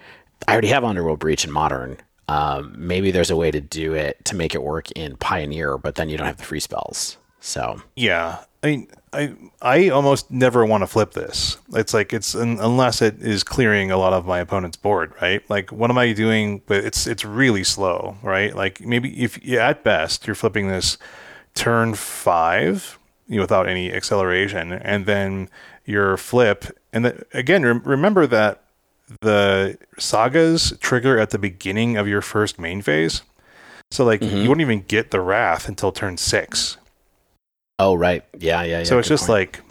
I already have Underworld Breach in Modern. Um, maybe there's a way to do it to make it work in Pioneer, but then you don't have the free spells. So Yeah, I mean, I I almost never want to flip this. It's like it's un, unless it is clearing a lot of my opponent's board, right? Like, what am I doing? But it's it's really slow, right? Like maybe if at best you're flipping this turn five you know, without any acceleration, and then your flip, and then again, rem- remember that the sagas trigger at the beginning of your first main phase. So like mm-hmm. you wouldn't even get the wrath until turn six. oh right, yeah, yeah, yeah. so it's just point. like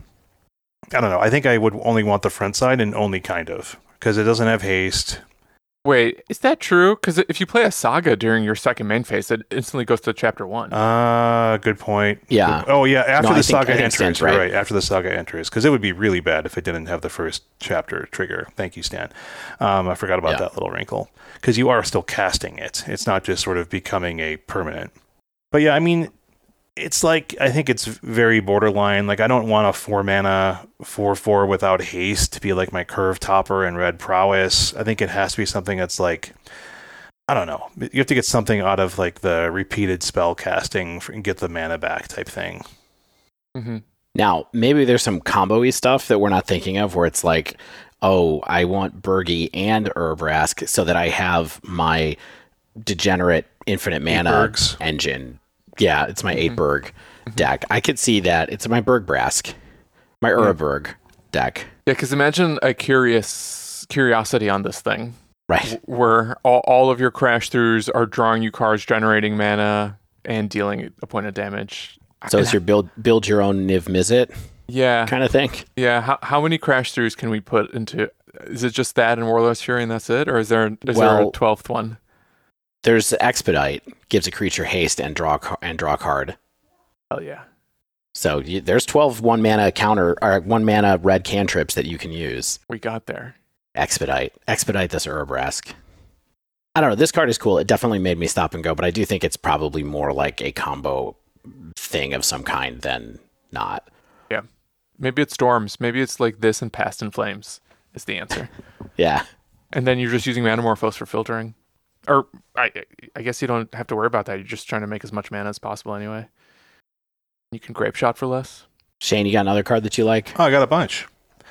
I don't know. I think I would only want the front side and only kind of because it doesn't have haste. Wait, is that true? Because if you play a saga during your second main phase, it instantly goes to chapter one. Uh good point. Yeah. Good- Oh yeah. After No, the think- saga think enters, Stan's right. right. After the saga enters, because it would be really bad if it didn't have the first chapter trigger. Thank you, Stan. Um, I forgot about Yeah. that little wrinkle because you are still casting it. It's not just sort of becoming a permanent. But yeah, I mean, it's like I think it's very borderline. Like I don't want a four mana four four without haste to be like my curve topper and red prowess. I think it has to be something that's like I don't know. You have to get something out of like the repeated spell casting and get the mana back type thing. Mm-hmm. Now, maybe there's some combo-y stuff that we're not thinking of where it's like, oh, I want Birgi and Urabrask so that I have my degenerate infinite mana Bergs. engine. Yeah, it's my mm-hmm. eight Berg mm-hmm. deck. I could see that. It's my Berg Brask, my mm. Urberg deck. Yeah, because imagine a curious curiosity on this thing Right. where all, all of your crash throughs are drawing you cards, generating mana, and dealing a point of damage. So it's your build build your own Niv Mizzet yeah, kind of thing. yeah. How, how many crash throughs can we put into? Is it just that and Warlord's Fury and that's it, or is there is there a twelfth one? There's Expedite gives a creature haste and draw and draw a card. Hell yeah. So you, there's 12 one mana counter or one mana red cantrips that you can use. We got there. Expedite. Expedite this Urabrask. I don't know. This card is cool. It definitely made me stop and go, but I do think it's probably more like a combo thing of some kind than not. Yeah. Maybe it's storms. Maybe it's like this and Past in Flames. is the answer. Yeah. and then you're just using Manamorphose for filtering. Or I I guess you don't have to worry about that. You're just trying to make as much mana as possible anyway. You can Grapeshot for less. Shane, you got another card that you like? Oh, I got a bunch.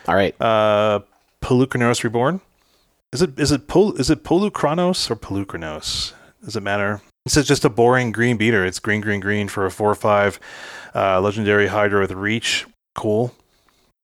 All right. Uh, Polukranos Reborn. Is it is it Pol, is it Polukranos or Polukranos? Does it matter? This is just a boring green beater. It's green, green, green for a four or five. Uh, legendary Hydra with reach. Cool.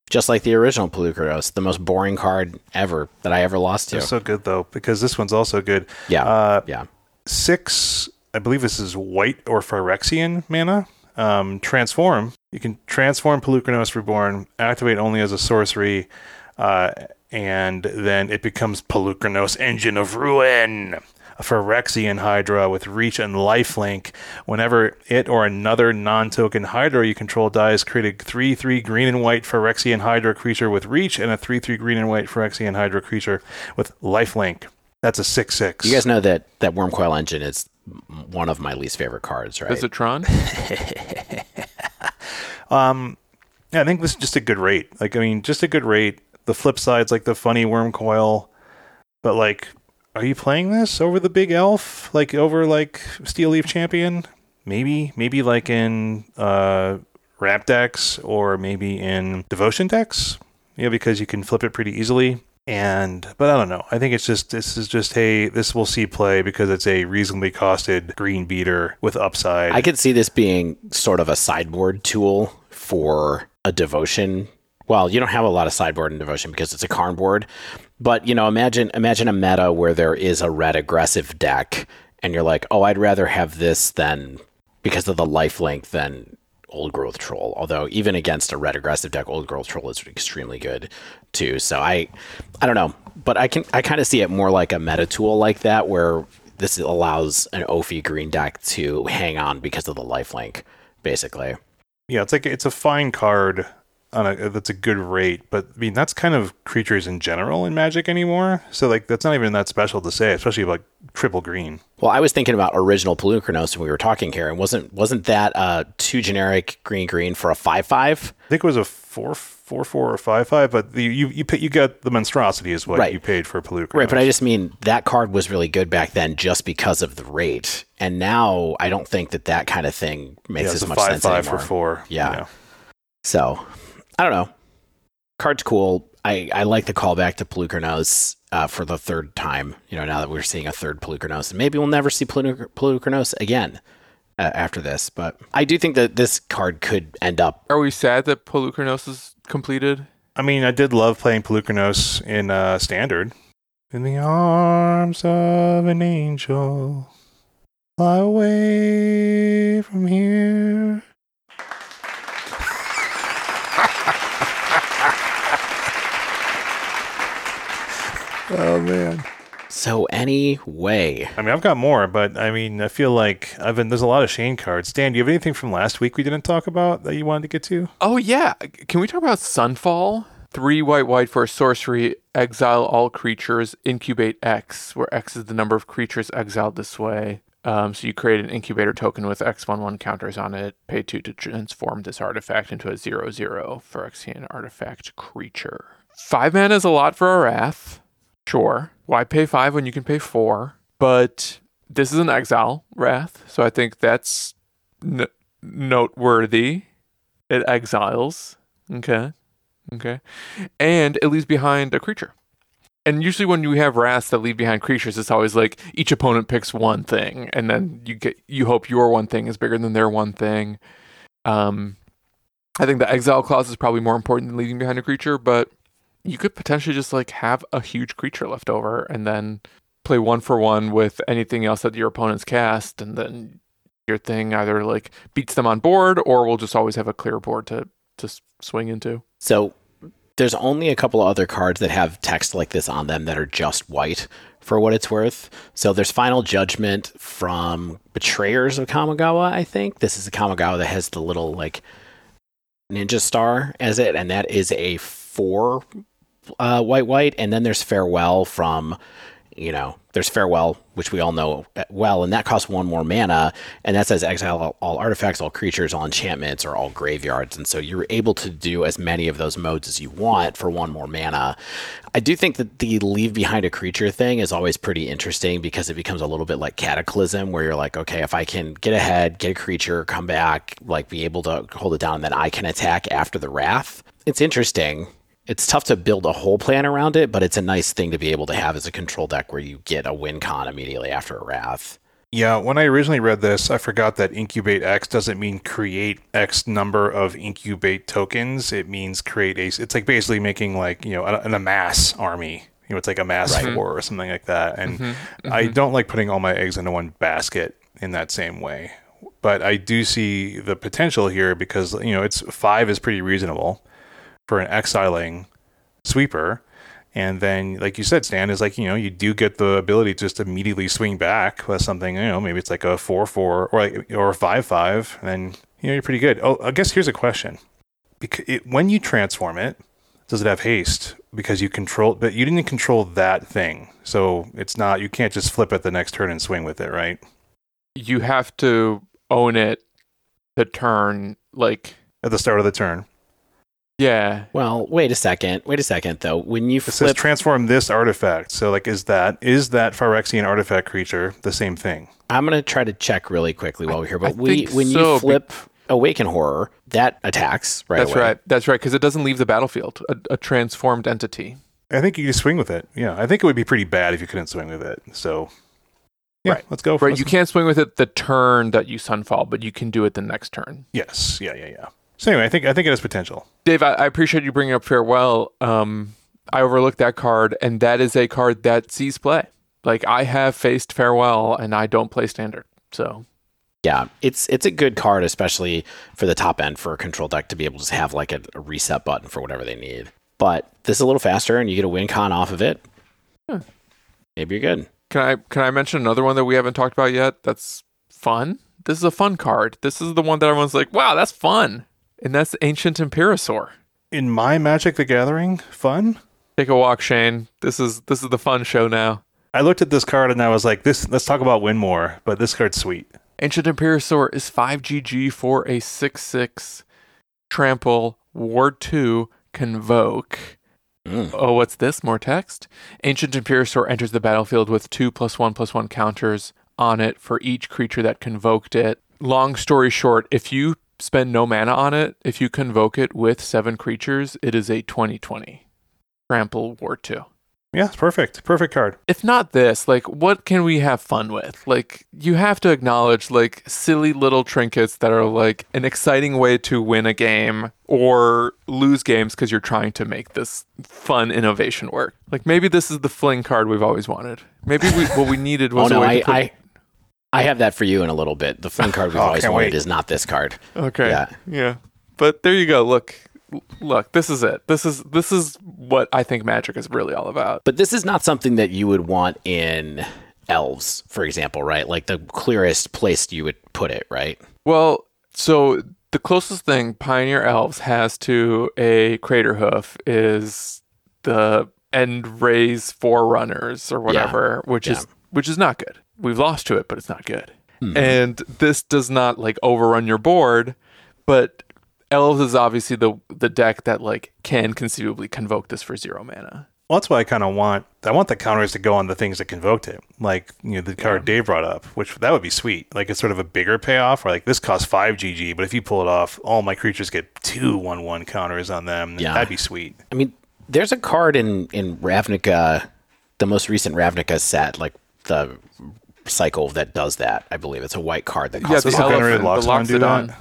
Just like the original Polukranos, the most boring card ever that I ever lost to. They're so good though because this one's also good. yeah. Uh, yeah. six, I believe this is white or Phyrexian mana. Um, transform. You can transform Polukranos Reborn, activate only as a sorcery, uh, and then it becomes Polukranos Engine of Ruin. A Phyrexian Hydra with reach and lifelink. Whenever it or another non token Hydra you control dies, create a 3 3 green and white Phyrexian Hydra creature with reach and a 3 3 green and white Phyrexian Hydra creature with lifelink. That's a 6 6. You guys know that that Wurmcoil Engine is one of my least favorite cards, right? Is it Tron? Um, yeah, I think this is just a good rate. Like, I mean, just a good rate. The flip side's like the funny Wurmcoil, but like, are you playing this over the big elf? Like over like Steel Leaf Champion? Maybe, maybe like in uh, Rap decks or maybe in Devotion decks. Yeah, because you can flip it pretty easily. And but I don't know. I think it's just this is just hey, this will see play because it's a reasonably costed green beater with upside. I could see this being sort of a sideboard tool for a devotion. Well, you don't have a lot of sideboard in devotion because it's a Karn board, but you know, imagine imagine a meta where there is a red aggressive deck, and you're like, oh, I'd rather have this than because of the life link than Old Growth Troll. Although even against a red aggressive deck, Old Growth Troll is extremely good too. So I, I don't know, but I can I kind of see it more like a meta tool like that where this allows an Ophi green deck to hang on because of the life link, basically. Yeah, it's like it's a fine card on a that's a good rate, but I mean that's kind of creatures in general in Magic anymore. So like that's not even that special to say, especially like triple green. Well, I was thinking about original Polukranos when we were talking here, and wasn't wasn't that uh, too generic green green for a five five? I think it was a four four four or five five, but the, you you pay, you got the monstrosity is what Right. you paid for Palooka. Right, but I just mean that card was really good back then just because of the rate, and now I don't think that that kind of thing makes yeah, as much five sense five anymore. for four. Yeah. know. So, I don't know. Card's cool. I, I like the callback to Polukranos uh, for the third time. You know, now that we're seeing a third Polukranos, and maybe we'll never see Polu- Polukranos again uh, after this. But I do think that this card could end up. Are we sad that Polukranos is completed? I mean, I did love playing Polukranos in uh, standard. In the arms of an angel, fly away from here. Oh man. So anyway, I mean, I've got more, but I mean, I feel like I've been. There's a lot of Shane cards. Dan, do you have anything from last week we didn't talk about that you wanted to get to? Oh yeah. Can we talk about Sunfall? Three white white for a sorcery, exile all creatures, incubate X, where X is the number of creatures exiled this way. Um, so you create an incubator token with X11 counters on it, pay two to transform this artifact into a zero zero Phyrexian artifact creature. Five mana is a lot for a wrath. Sure. Why pay five when you can pay four? But this is an exile wrath, so I think that's n- noteworthy. It exiles. Okay. Okay. And it leaves behind a creature. And usually when you have wraths that leave behind creatures, it's always like each opponent picks one thing and then you get you hope your one thing is bigger than their one thing. Um I think the exile clause is probably more important than leaving behind a creature, but you could potentially just like have a huge creature left over and then play one for one with anything else that your opponents cast and then your thing either like beats them on board or we'll just always have a clear board to to swing into. so there's only a couple of other cards that have text like this on them that are just white for what it's worth. So there's Final Judgment from Betrayers of Kamigawa, I think. This is a Kamigawa that has the little like ninja star as it, and that is a four uh, white white. And then there's Farewell from you know, there's farewell, which we all know well, and that costs one more mana, and that says exile all, all, artifacts, all creatures, all enchantments, or all graveyards, and so you're able to do as many of those modes as you want for one more mana. I do think that the leave behind a creature thing is always pretty interesting because it becomes a little bit like Cataclysm, where you're like, okay, if I can get ahead, get a creature, come back, like be able to hold it down, then I can attack after the wrath. It's interesting it's tough to build a whole plan around it, but it's a nice thing to be able to have as a control deck where you get a win con immediately after a wrath. Yeah, when I originally read this, I forgot that incubate X doesn't mean create X number of incubate tokens. It means create a. It's like basically making like you know an, amass army. You know, it's like a mass right. four or something like that. And mm-hmm, mm-hmm. I don't like putting all my eggs into one basket in that same way. But I do see the potential here because you know it's five is pretty reasonable for an exiling sweeper. And then, like you said, Stan, is like, you know, you do get the ability to just immediately swing back with something, you know, maybe it's like a 4 4 or like, or a 5 5, and then, you know, you're pretty good. Oh, I guess here's a question. Because it, when you transform it, does it have haste? Because you control, but you didn't control that thing. So it's not, you can't just flip it the next turn and swing with it, right? You have to own it the turn, like. At the start of the turn. Yeah. Well, wait a second. Wait a second though. When you it flip... says transform this artifact. So like is that is that Phyrexian artifact creature the same thing? I'm gonna try to check really quickly while we're here. But I we when so, you flip Awoken Horror, that attacks right That's away. right. That's right. Because it doesn't leave the battlefield. A, a, transformed entity. I think you can swing with it. Yeah. I think it would be pretty bad if you couldn't swing with it. So yeah, right. let's go. right. Let's... You can't swing with it the turn that you sunfall, but you can do it the next turn. Yes. Yeah. Yeah. Yeah. So anyway, I think I think it has potential. Dave, I, I appreciate you bringing up farewell. Um, I overlooked that card, and that is a card that sees play. Like I have faced farewell, and I don't play standard. So yeah, it's it's a good card, especially for the top end for a control deck to be able to have like a, a reset button for whatever they need. But this is a little faster, and you get a win con off of it. Hmm. Maybe you're good. Can I can I mention another one that we haven't talked about yet? That's fun. This is a fun card. This is the one that everyone's like, "Wow, that's fun." And that's Ancient Imperiosaur. In my Magic the Gathering fun? Take a walk, Shane. This is this is the fun show now. I looked at this card and I was like, this let's talk about win more, but this card's sweet. Ancient Imperiosaur is 5 GG for a 6 6 trample, ward 2, convoke. Mm. Oh, what's this? More text? Ancient Imperiosaur enters the battlefield with two plus one plus one counters on it for each creature that convoked it. Long story short, if you spend no mana on it. If you convoke it with seven creatures, it is a 2020 Trample Ward 2. Yeah, perfect. Perfect card. If not this, like, what can we have fun with? Like, you have to acknowledge, like, silly little trinkets that are, like, an exciting way to win a game or lose games because you're trying to make this fun innovation work. Like, maybe this is the fling card we've always wanted. Maybe we, what we needed was oh, no, a way I, to put, I, I have that for you in a little bit. The fun card we've oh, always wanted wait. is not this card. Okay. Yeah. Yeah. But there you go. Look, look. This is it. This is this is what I think Magic is really all about. But this is not something that you would want in elves, for example, right? Like the clearest place you would put it, right? Well, so the closest thing Pioneer Elves has to a Craterhoof is the End-Raze Forerunners or whatever, yeah. which yeah. is which is not good we've lost to it, but it's not good. Mm-hmm. And this does not like overrun your board, but Elves is obviously the the deck that like can conceivably convoke this for zero mana. Well, that's why I kind of want I want the counters to go on the things that convoked it, like you know the card yeah. Dave brought up, which that would be sweet. Like it's sort of a bigger payoff, or like this costs five GG, but if you pull it off, all my creatures get two one one counters on them. Yeah, that'd be sweet. I mean, there's a card in in Ravnica, the most recent Ravnica set, like the cycle that does that. I believe it's a white card that costs. Yeah, the elephant, the Loxodon.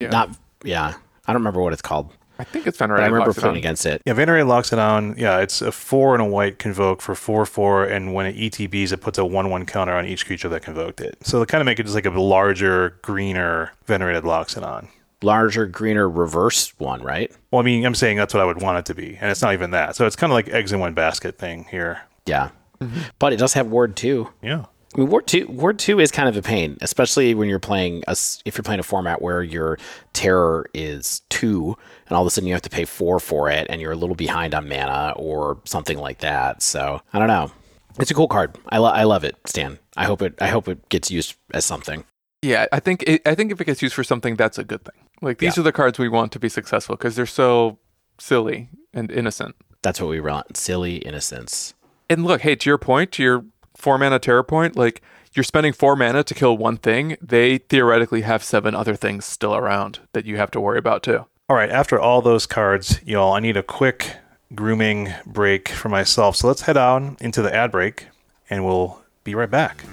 Yeah. Not yeah. I don't remember what it's called. I think it's Venerated I remember Loxodon. playing against it. Yeah, Venerated Loxodon. Yeah, it's a four and a white convoke for four four, and when it ETBs, it puts a one one counter on each creature that convoked it. So they kind of make it just like a larger, greener Venerated Loxodon. Larger, greener, reverse one, right? Well, I mean, I'm saying that's what I would want it to be, and it's not even that. So it's kind of like eggs in one basket thing here. Yeah, mm-hmm. but it does have ward two. Yeah. I mean, Ward two, Ward two is kind of a pain, especially when you're playing a, if you're playing a format where your terror is two, and all of a sudden you have to pay four for it, and you're a little behind on mana or something like that. So I don't know. It's a cool card. I, lo- I love it, Stan. I hope it I hope it gets used as something. Yeah, I think it, I think if it gets used for something, that's a good thing. Like these Yeah. are the cards we want to be successful because they're so silly and innocent. That's what we want. Silly innocence. And look, hey, to your point, to your four mana terror point, like you're spending four mana to kill one thing. They theoretically have seven other things still around that you have to worry about too. All right, after all those cards, y'all, I need a quick grooming break for myself. So let's head on into the ad break and we'll be right back.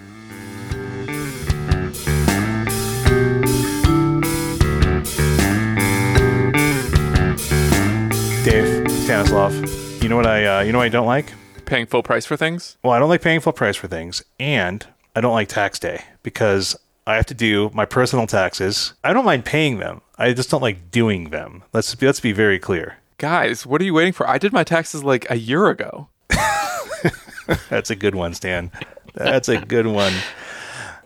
Dave, Stanislav, you know what I uh, you know what I don't like? Paying full price for things. Well, I don't like paying full price for things, and I don't like tax day because I have to do my personal taxes. I don't mind paying them. I just don't like doing them. Let's be, let's be very clear. Guys, what are you waiting for? I did my taxes like a year ago. That's a good one, Stan. That's a good one.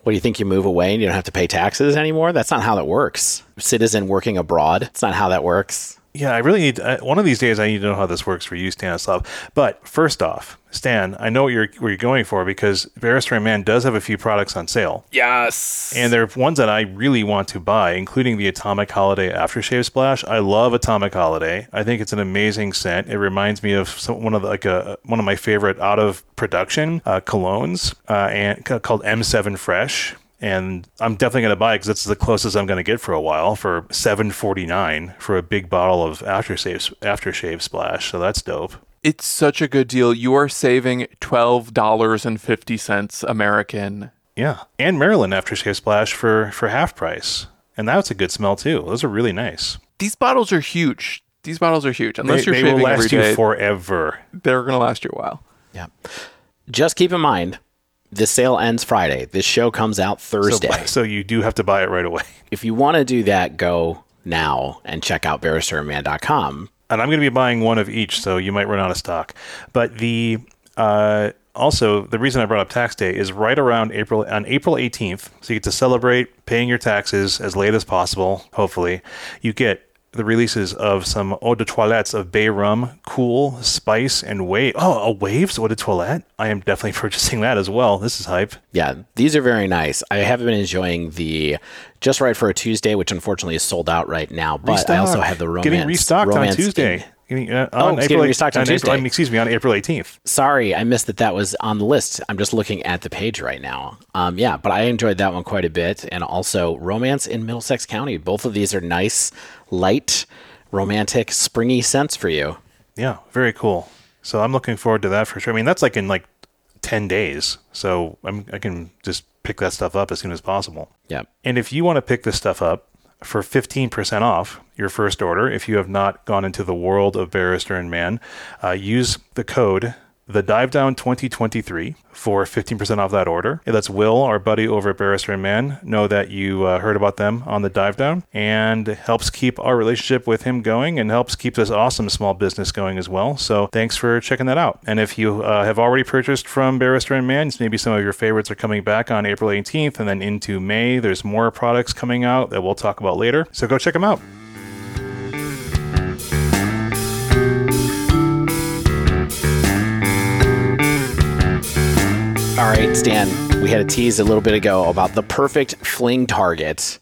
What do you think? You move away and you don't have to pay taxes anymore? That's not how that works. Citizen working abroad. It's not how that works. Yeah, I really need uh, one of these days. I need to know how this works for you, Stanislav. But first off, Stan, I know what you're where you're going for because Barrister Mann does have a few products on sale. Yes. And there are ones that I really want to buy, including the Atomic Holiday Aftershave Splash. I love Atomic Holiday. I think it's an amazing scent. It reminds me of some, one of the, like a one of my favorite out of production uh, colognes, uh, and called M7 Fresh. And I'm definitely going to buy it because it's the closest I'm going to get for a while for 7.49 for a big bottle of aftershave aftershave splash. So that's dope. It's such a good deal. You are saving $12.50 American. Yeah, and Maryland aftershave splash for for half price, and that's a good smell too. Those are really nice. These bottles are huge. These bottles are huge. Unless they, you're they shaving will last day, you forever. they're going to last you a while. Yeah. Just keep in mind, this sale ends Friday. This show comes out So, Thursday. so you do have to buy it right away. if you want to do that, go now and check out barristerman.com. And I'm going to be buying one of each, so you might run out of stock. But the uh, also the reason I brought up tax day is right around April on April 18th. So you get to celebrate paying your taxes as late as possible. Hopefully, you get the releases of some eau de toilettes of bay rum, cool, spice, and wave. Oh, a waves eau de toilette. I am definitely purchasing that as well. This is hype. Yeah, these are very nice. I have been enjoying the Just Right for a Tuesday, which unfortunately is sold out right now. But I also have the romance. getting restocked on romance Tuesday. in- uh, Oh, on it's April, restocked on April- Tuesday. I mean, excuse me, on April 18th. Sorry, I missed that that was on the list. I'm just looking at the page right now. Um, yeah, but I enjoyed that one quite a bit. And also Romance in Middlesex County. Both of these are nice, light, romantic, springy scents for you. Yeah, very cool. So I'm looking forward to that for sure. I mean, that's like in like 10 days. So I'm, I can just pick that stuff up as soon as possible. Yeah. And if you want to pick this stuff up for 15% off your first order, if you have not gone into the world of Barrister and Mann, uh, use the code the dive down 2023 for 15% off that order. That's Will, our buddy over at Barrister and Mann. Know that you uh, heard about them on the dive down and helps keep our relationship with him going and helps keep this awesome small business going as well. So thanks for checking that out. And if you uh, have already purchased from Barrister and Mann, maybe some of your favorites are coming back on April 18th and then into May. There's more products coming out that we'll talk about later. So go check them out. All right, Stan, we had a tease a little bit ago about the perfect fling target.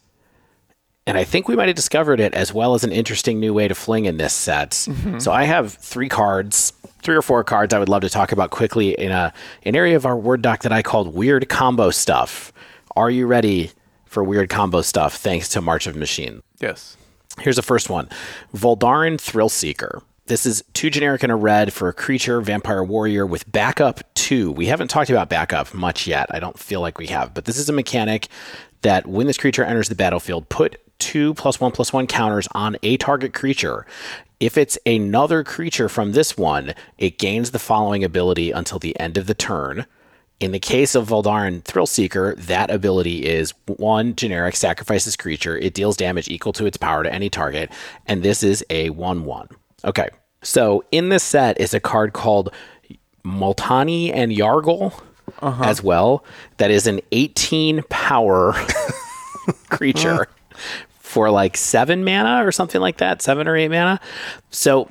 And I think we might have discovered it as well as an interesting new way to fling in this set. Mm-hmm. So I have three cards, three or four cards I would love to talk about quickly in a an area of our Word doc that I called weird combo stuff. Are you ready for weird combo stuff thanks to March of Machine? Yes. Here's the first one Voldaren Thrillseeker. This is two generic and a red for a creature, vampire warrior with backup two. We haven't talked about backup much yet. I don't feel like we have, but this is a mechanic that when this creature enters the battlefield, put two plus one plus one counters on a target creature. If it's another creature from this one, it gains the following ability until the end of the turn. In the case of Voldaren Thrillseeker, that ability is one generic sacrifices creature. It deals damage equal to its power to any target, and this is a 1 1. Okay, so in this set is a card called Multani and Yargle uh-huh. as well. That is an 18 power creature for like seven mana or something like that, seven or eight mana. So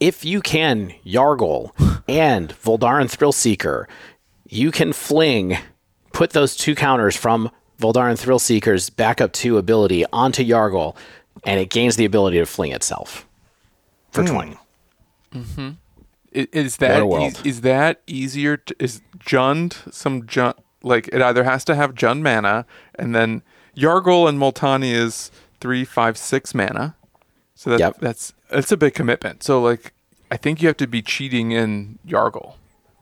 if you can Yargle and Voldaren Thrillseeker, you can fling, put those two counters from Voldaren Thrillseeker's backup two ability onto Yargle, and it gains the ability to fling itself for 20. Mm-hmm. I- Is that a world. eas- is that easier? To, is Jund some Jund like it either has to have Jund mana and then Yargle and Multani is three, five, six mana. So that, Yep. that's that's a big commitment. So like I think you have to be cheating in Yargle.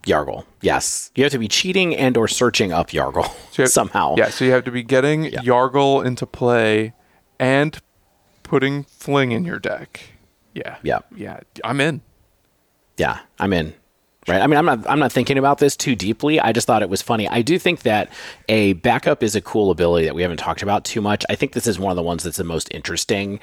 Yargle, yes. You have to be cheating and or searching up Yargle So have- somehow. Yeah, so you have to be getting Yargle into play and putting Fling in your deck. Yeah. Yeah. Yeah. I'm in. Yeah, I'm in. Right. I mean, I'm not. I'm not thinking about this too deeply. I just thought it was funny. I do think that a backup is a cool ability that we haven't talked about too much. I think this is one of the ones that's the most interesting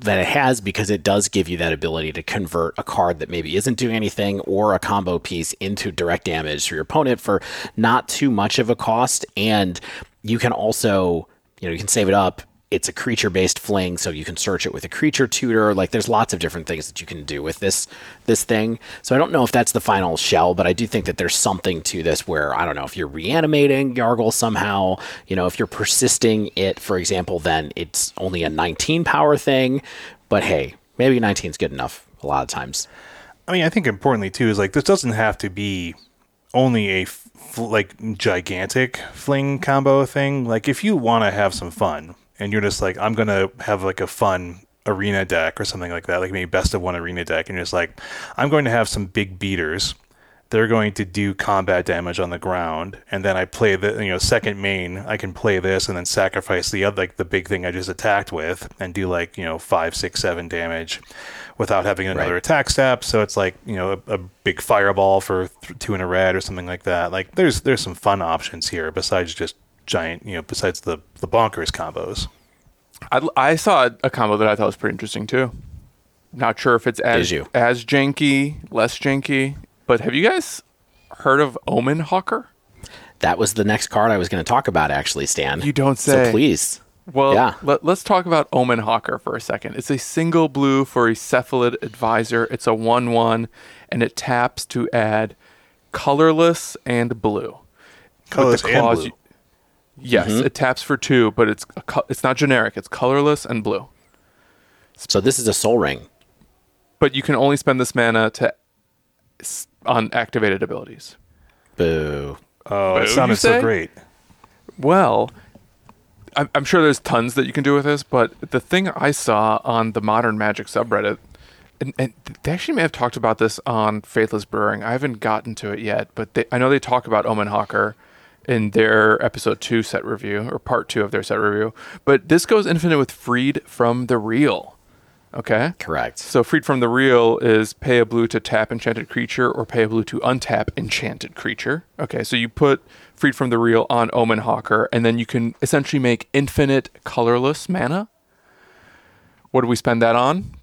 that it has because it does give you that ability to convert a card that maybe isn't doing anything or a combo piece into direct damage for your opponent for not too much of a cost. And you can also, you know, you can save it up. It's a creature based fling, so you can search it with a creature tutor. Like there's lots of different things that you can do with this this thing. So I don't know if that's the final shell, but I do think that there's something to this where I don't know if you're reanimating Yargle somehow, you know, if you're persisting it, for example, then it's only a 19 power thing. But hey, maybe 19 is good enough a lot of times. I mean, I think importantly too is like this doesn't have to be only a f- like gigantic fling combo thing. Like if you want to have some fun and you're just like I'm gonna have like a fun arena deck or something like that, like maybe best of one arena deck, and you're just like I'm going to have some big beaters. They're going to do combat damage on the ground, and then I play the you know second main. I can play this and then sacrifice the other like the big thing I just attacked with, and do like you know five, six, seven damage without having another Right. attack step. So it's like you know a, a big fireball for th- two in a red or something like that. Like there's there's some fun options here besides just giant you know besides the the bonkers combos. I, I saw a combo that I thought was pretty interesting too. Not sure if it's as Did you? as janky, less janky, but have you guys heard of Omen Hawker? That was the next card I was going to talk about, actually, Stan. You don't So say. please. Well, Yeah. let, us talk about Omen Hawker for a second. It's a single blue for a Cephalid Advisor. It's a 1 1, and it taps to add colorless and blue. With Colorless and blue. you- yes, Mm-hmm. it taps for two, but it's a co- it's not generic. It's colorless and blue. So this is a Sol Ring. But you can only spend this mana to on activated abilities. Boo. Oh, Boo, it you sounded so say? great. Well, I'm, I'm sure there's tons that you can do with this, but the thing I saw on the Modern Magic subreddit, and, and they actually may have talked about this on Faithless Brewing. I haven't gotten to it yet, but they, I know they talk about Omen Hawker in their episode two set review or part two of their set review. But this goes infinite with Freed from the Real. Okay. Correct. So freed from the real is pay a blue to tap enchanted creature or pay a blue to untap enchanted creature. Okay, so you put freed from the real on Omen Hawker, and then you can essentially make infinite colorless mana. What do we spend that on?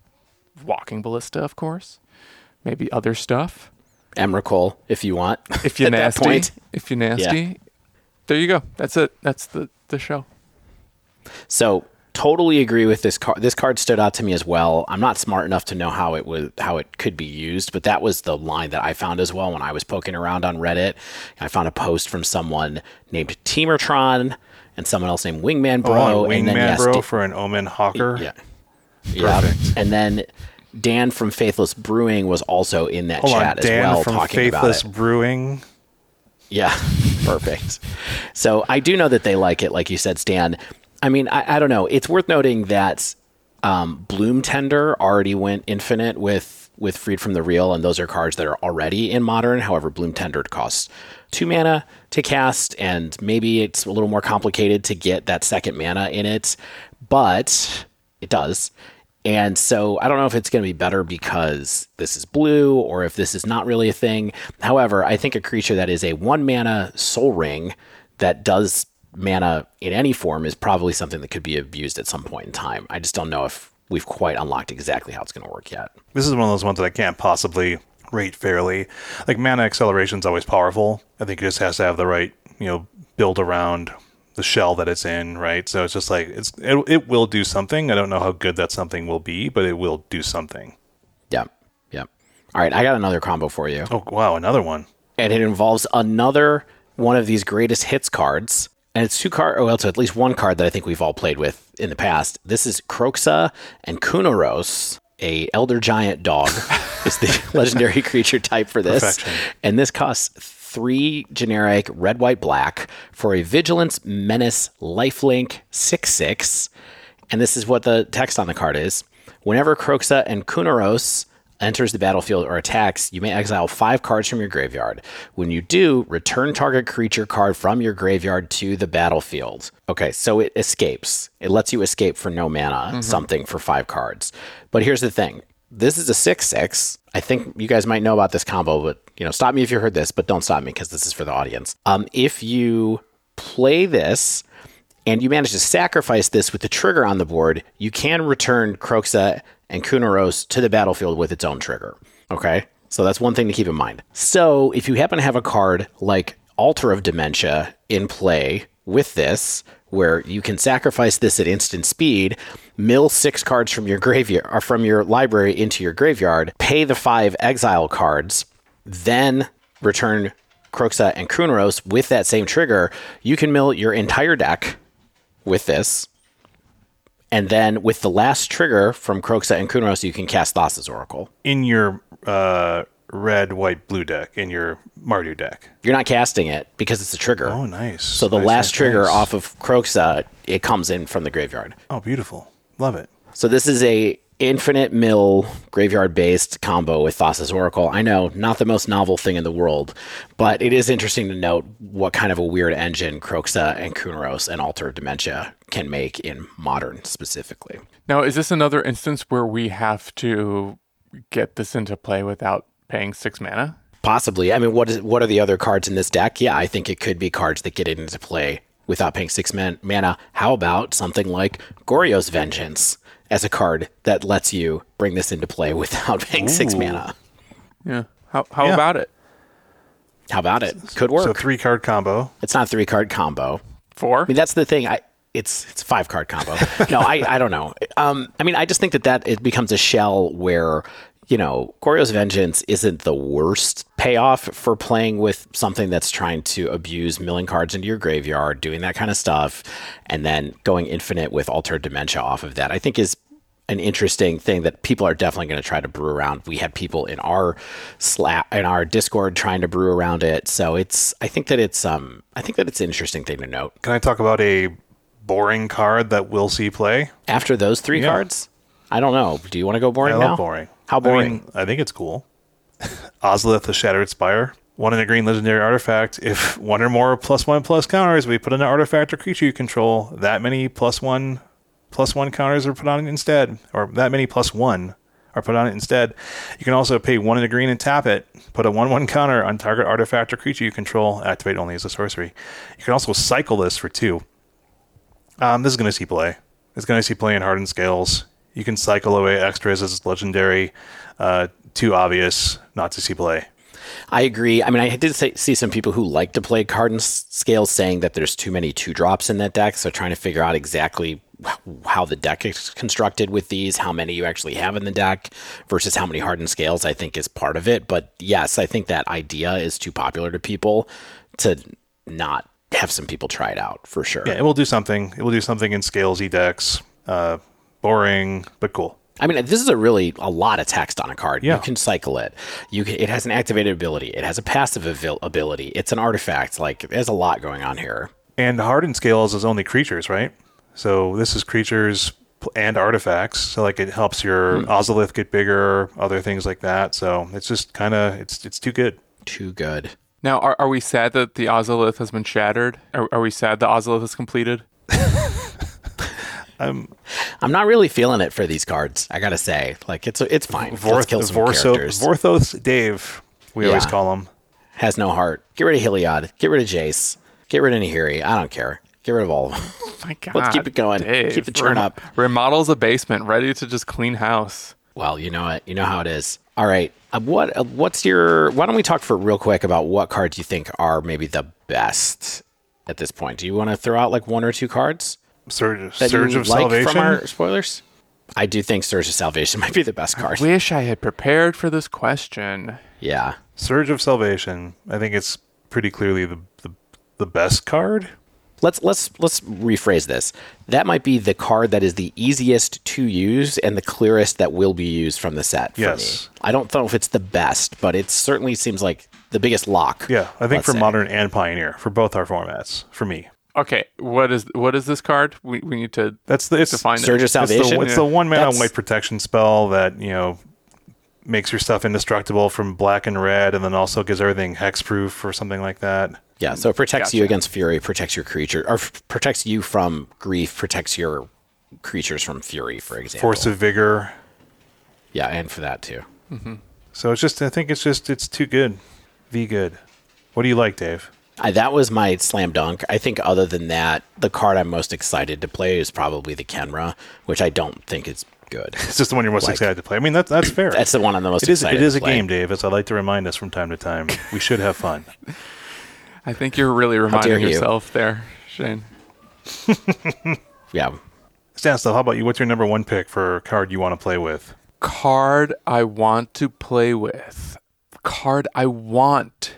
Walking Ballista, of course. Maybe other stuff. Emrakul, if you want. If you're nasty. If you're nasty. There you go. That's it. That's the, the show. So totally agree with this card. This card stood out to me as well. I'm not smart enough to know how it would how it could be used, but that was the line that I found as well when I was poking around on Reddit. I found a post from someone named Teamertron and someone else named Wingman Bro. Oh, and then Wingman yes, Bro for an Omen Hawker. yeah, yeah, Perfect. and then. Dan from Faithless Brewing was also in that Hold chat on, Dan as well, from talking Faithless about it. Brewing. Yeah, perfect. So I do know that they like it, like you said, Stan. I mean, I, I don't know. It's worth noting that um, Bloom Tender already went infinite with with Freed from the Real, and those are cards that are already in Modern. However, Bloom Tender costs two mana to cast, and maybe it's a little more complicated to get that second mana in it, but it does. And so I don't know if it's going to be better because this is blue or if this is not really a thing. However, I think a creature that is a one mana sol ring that does mana in any form is probably something that could be abused at some point in time. I just don't know if we've quite unlocked exactly how it's going to work yet. This is one of those ones that I can't possibly rate fairly. Like mana acceleration is always powerful. I think it just has to have the right, you know, build around the shell that it's in, right? So it's just like it's it, it will do something. I don't know how good that something will be, but it will do something. Yeah. Yeah. All right, I got another combo for you. Oh wow, another one. and it involves another one of these greatest hits cards. And it's two card, well, it's at least one card that I think we've all played with in the past. This is Kroxa and Kunoros, a elder giant dog, is the legendary creature type for this. Perfection. And this costs three generic red, white, black for a vigilance, menace, lifelink, six six. And this is what the text on the card is. Whenever Kroxa and Kunoros enters the battlefield or attacks, you may exile five cards from your graveyard. When you do, return target creature card from your graveyard to the battlefield. Okay, so it escapes. It lets you escape for no mana, mm-hmm. something for five cards. But here's the thing. This is a 6 6. I think you guys might know about this combo, but you know, stop me if you heard this, but don't stop me because this is for the audience. Um, if you play this and you manage to sacrifice this with the trigger on the board, you can return Kroxa and Kunoros to the battlefield with its own trigger. Okay? So that's one thing to keep in mind. So if you happen to have a card like Altar of Dementia in play with this, where you can sacrifice this at instant speed, mill six cards from your graveyard or from your library into your graveyard, pay the five exile cards, then return Kroxa and Kunoros with that same trigger, you can mill your entire deck with this. And then with the last trigger from Kroxa and Kunoros, you can cast Thassa's Oracle. In your uh, red, white, blue deck, in your Mardu deck. You're not casting it because it's a trigger. Oh, nice. So the Nice, last nice, trigger nice. off of Kroxa, it comes in from the graveyard. Oh, beautiful. Love it. So this is a infinite mill graveyard based combo with Thassa's Oracle. I know, not the most novel thing in the world, but it is interesting to note what kind of a weird engine Kroxa and Kunoros and Altar of Dementia can make in modern specifically. Now, is this another instance where we have to get this into play without paying six mana? Possibly. I mean, what is what are the other cards in this deck? Yeah, I think it could be cards that get it into play without paying six man- mana. How about something like Goryo's Vengeance as a card that lets you bring this into play without paying six mana? Yeah. How, how Yeah. about it? How about it? Could work. So three card combo. it's not a three card combo. Four? I mean, that's the thing. I it's it's five card combo. no, I I don't know. Um, I mean, I just think that that it becomes a shell where you know Goryo's Vengeance isn't the worst payoff for playing with something that's trying to abuse milling cards into your graveyard, doing that kind of stuff, and then going infinite with Altar of Dementia off of that. I think is an interesting thing that people are definitely going to try to brew around. We had people in our slap in our Discord trying to brew around it. So it's I think that it's um I think that it's an interesting thing to note. Can I talk about a boring card that we'll see play? After those three Yeah. cards, I don't know. Do you want to go boring I now? love boring. How I boring? mean, I think it's cool. Ozolith, the Shattered Spire. One in a green legendary artifact. If one or more plus one plus counters, we put in an artifact or creature you control. That many plus one plus one counters are put on it instead, or that many plus one are put on it instead. You can also pay one in a green and tap it. Put a one one counter on target artifact or creature you control. Activate only as a sorcery. You can also cycle this for two. Um, this is going to see play. It's going to see play in hardened scales. You can cycle away extras as legendary. Uh, too obvious not to see play. I agree. I mean, I did say, see some people who like to play card and s- scales saying that there's too many two drops in that deck. So trying to figure out exactly how the deck is constructed with these, how many you actually have in the deck versus how many hardened scales, I think is part of it. But yes, I think that idea is too popular to people to not have some people try it out for sure. Yeah, it will do something. It will do something in scales e decks. Uh, boring, but cool. I mean, this is a really a lot of text on a card. Yeah. You can cycle it. You can, it has an activated ability. It has a passive abil- ability. It's an artifact. Like there's a lot going on here. And hardened scales is only creatures, right? So this is creatures and artifacts. So like it helps your hmm. Ozolith get bigger, other things like that. So it's just kind of it's it's too good. Too good. Now, are, are we sad that the Ozolith has been shattered? Are, are we sad the Ozolith is completed? I'm I'm not really feeling it for these cards. I gotta say, like it's it's fine. Let's Vorth, kill some Vorso, characters. Vorthos Dave, we always call him. Has no heart. Get rid of Heliod. Get rid of Jace. Get rid of Nahiri. I don't care. Get rid of all of them. Oh My God, Let's keep it going. Dave. Keep the churn up. Remodels a basement, ready to just clean house. Well, you know it. You know how it is. All right. Uh, what uh, what's your? Why don't we talk for real quick about what cards you think are maybe the best at this point? Do you want to throw out like one or two cards Surge, that Surge you of like Salvation. from our spoilers? I do think Surge of Salvation might be the best card. Wish I had prepared for this question. Yeah. Surge of Salvation. I think it's pretty clearly the the, the best card. Let's let's let's rephrase this. That might be the card that is the easiest to use and the clearest that will be used from the set. For Yes. me. I don't know if it's the best, but it certainly seems like the biggest lock. Yeah, I think for say. modern and pioneer for both our formats. For me, Okay, what is what is this card? We, we need to that's the it's define Surge it. of Salvation. It's the, it's the one mana white protection spell that you know makes your stuff indestructible from black and red, and then also gives everything hexproof or something like that. Yeah, so it protects you against fury, protects your creature, or f- protects you from grief, protects your creatures from fury, for example. Force of vigor. yeah, and for that too. Mm-hmm. So it's just I think it's just it's too good. V good. What do you like, Dave? I, that was my slam dunk. I think other than that, the card I'm most excited to play is probably the Khenra, which I don't think is good. It's just the one you're most Like- excited to play. I mean that's that's fair. That's the one I'm the most it is excited it is a play. game, Dave, as I like to remind us from time to time. We should have fun. I think you're really dare reminding you. yourself there, Shane. Yeah. Stanislav, how about you? What's your number one pick for a card you want to play with? Card I want to play with. Card I want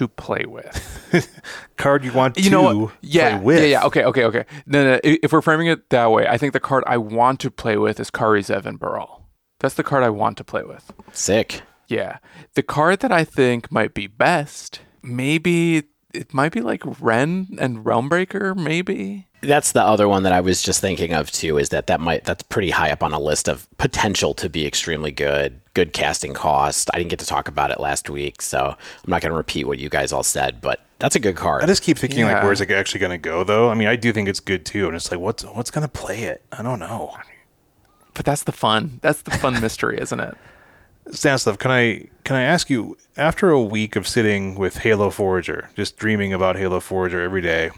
to play with. Card you want You to know what? Yeah, play with. yeah, yeah. Okay, okay, okay. No, no. If we're framing it that way, I think the card I want to play with is Kari Zev and Baral. That's the card I want to play with. Sick. Yeah. The card that I think might be best, maybe it might be like Wrenn and Realmbreaker, maybe. That's the other one that I was just thinking of too. Is that that might that's pretty high up on a list of potential to be extremely good, good casting cost. I didn't get to talk about it last week, so I'm not going to repeat what you guys all said. But that's a good card. I just keep thinking like, where's it actually going to go though? I mean, I do think it's good too, and it's like, what's what's going to play it? I don't know. But that's the fun. That's the fun mystery, isn't it? Stanislav, can I can I ask you? After a week of sitting with Halo Forager, just dreaming about Halo Forager every day,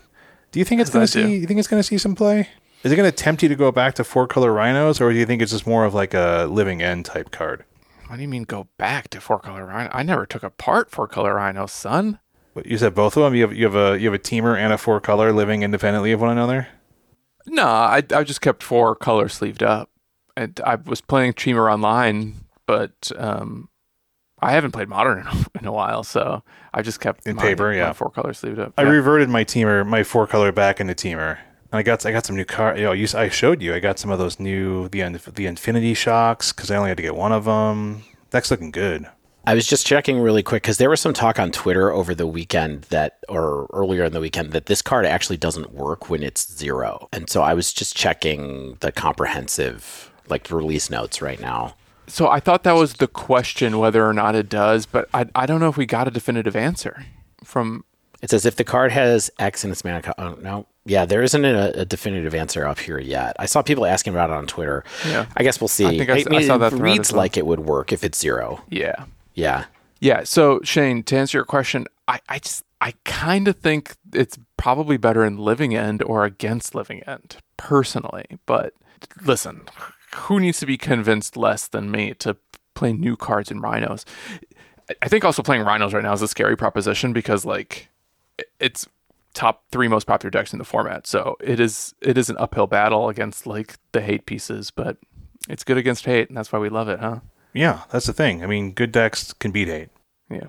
do you think it's going to I do. see? You think it's going to see some play? Is it going to tempt you to go back to four color rhinos, or do you think it's just more of like a living end type card? What do you mean go back to four color rhino? I never took apart four color rhino, son. What, you said both of them. You have you have a you have a Temur and a four color living independently of one another. No, I I just kept four color sleeved up, and I was playing Temur online, but um, I haven't played modern in a, while, so I just kept In my- paper, yeah. four color sleeved up. I Yeah. reverted my Temur, my four color back into Temur, and I got I got some new car. You know, you, I showed you. I got some of those new the the Infinity shocks because I only had to get one of them. That's looking good. I was just checking really quick because there was some talk on Twitter over the weekend that, or earlier in the weekend, that this card actually doesn't work when it's zero. And so I was just checking the comprehensive like release notes right now. So I thought that was the question whether or not it does, but I I don't know if we got a definitive answer from. It says if the card has X in its mana. Co- oh, no. Yeah, there isn't a, a definitive answer up here yet. I saw people asking about it on Twitter. Yeah. I guess we'll see. I think I s- I saw it that thread reads like it would work if it's zero. Yeah, Yeah. yeah. So Shane, to answer your question, I I just I kind of think it's probably better in Living End or against Living End personally. But listen, who needs to be convinced less than me to play new cards in Rhinos? I- I think also playing Rhinos right now is a scary proposition because like it's top three most popular decks in the format. So it is it is an uphill battle against like the hate pieces, but it's good against hate, and that's why we love it, huh? Yeah, that's the thing. I mean, good decks can beat hate. Yeah.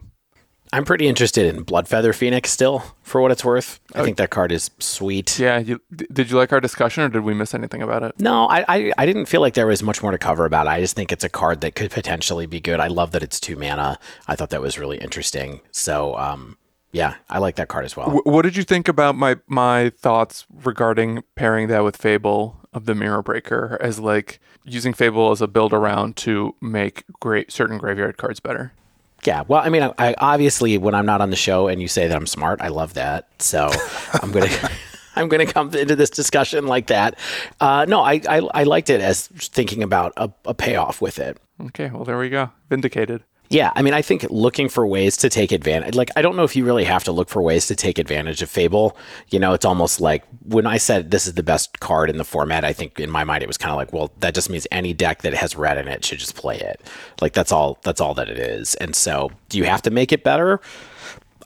I'm pretty interested in Bloodfeather Phoenix still, for what it's worth. I think that card is sweet. Yeah. You, did you like our discussion, or did we miss anything about it? No, I, I I didn't feel like there was much more to cover about it. I just think it's a card that could potentially be good. I love that it's two mana. I thought that was really interesting. So, um, yeah, I like that card as well. Wh- what did you think about my my thoughts regarding pairing that with Fable of the Mirror Breaker as like using Fable as a build around to make great certain graveyard cards better? Yeah, well, I mean, I, I obviously when I'm not on the show and you say that I'm smart, I love that. So I'm gonna I'm gonna come into this discussion like that. Uh, no, I, I I liked it as thinking about a, a payoff with it. Okay, well there we go, vindicated. Yeah, I mean, I think looking for ways to take advantage, like, I don't know if you really have to look for ways to take advantage of Fable. You know, it's almost like when I said this is the best card in the format, I think in my mind it was kind of like, well, that just means any deck that has red in it should just play it. Like, that's all, that's all that it is. And so, do you have to make it better?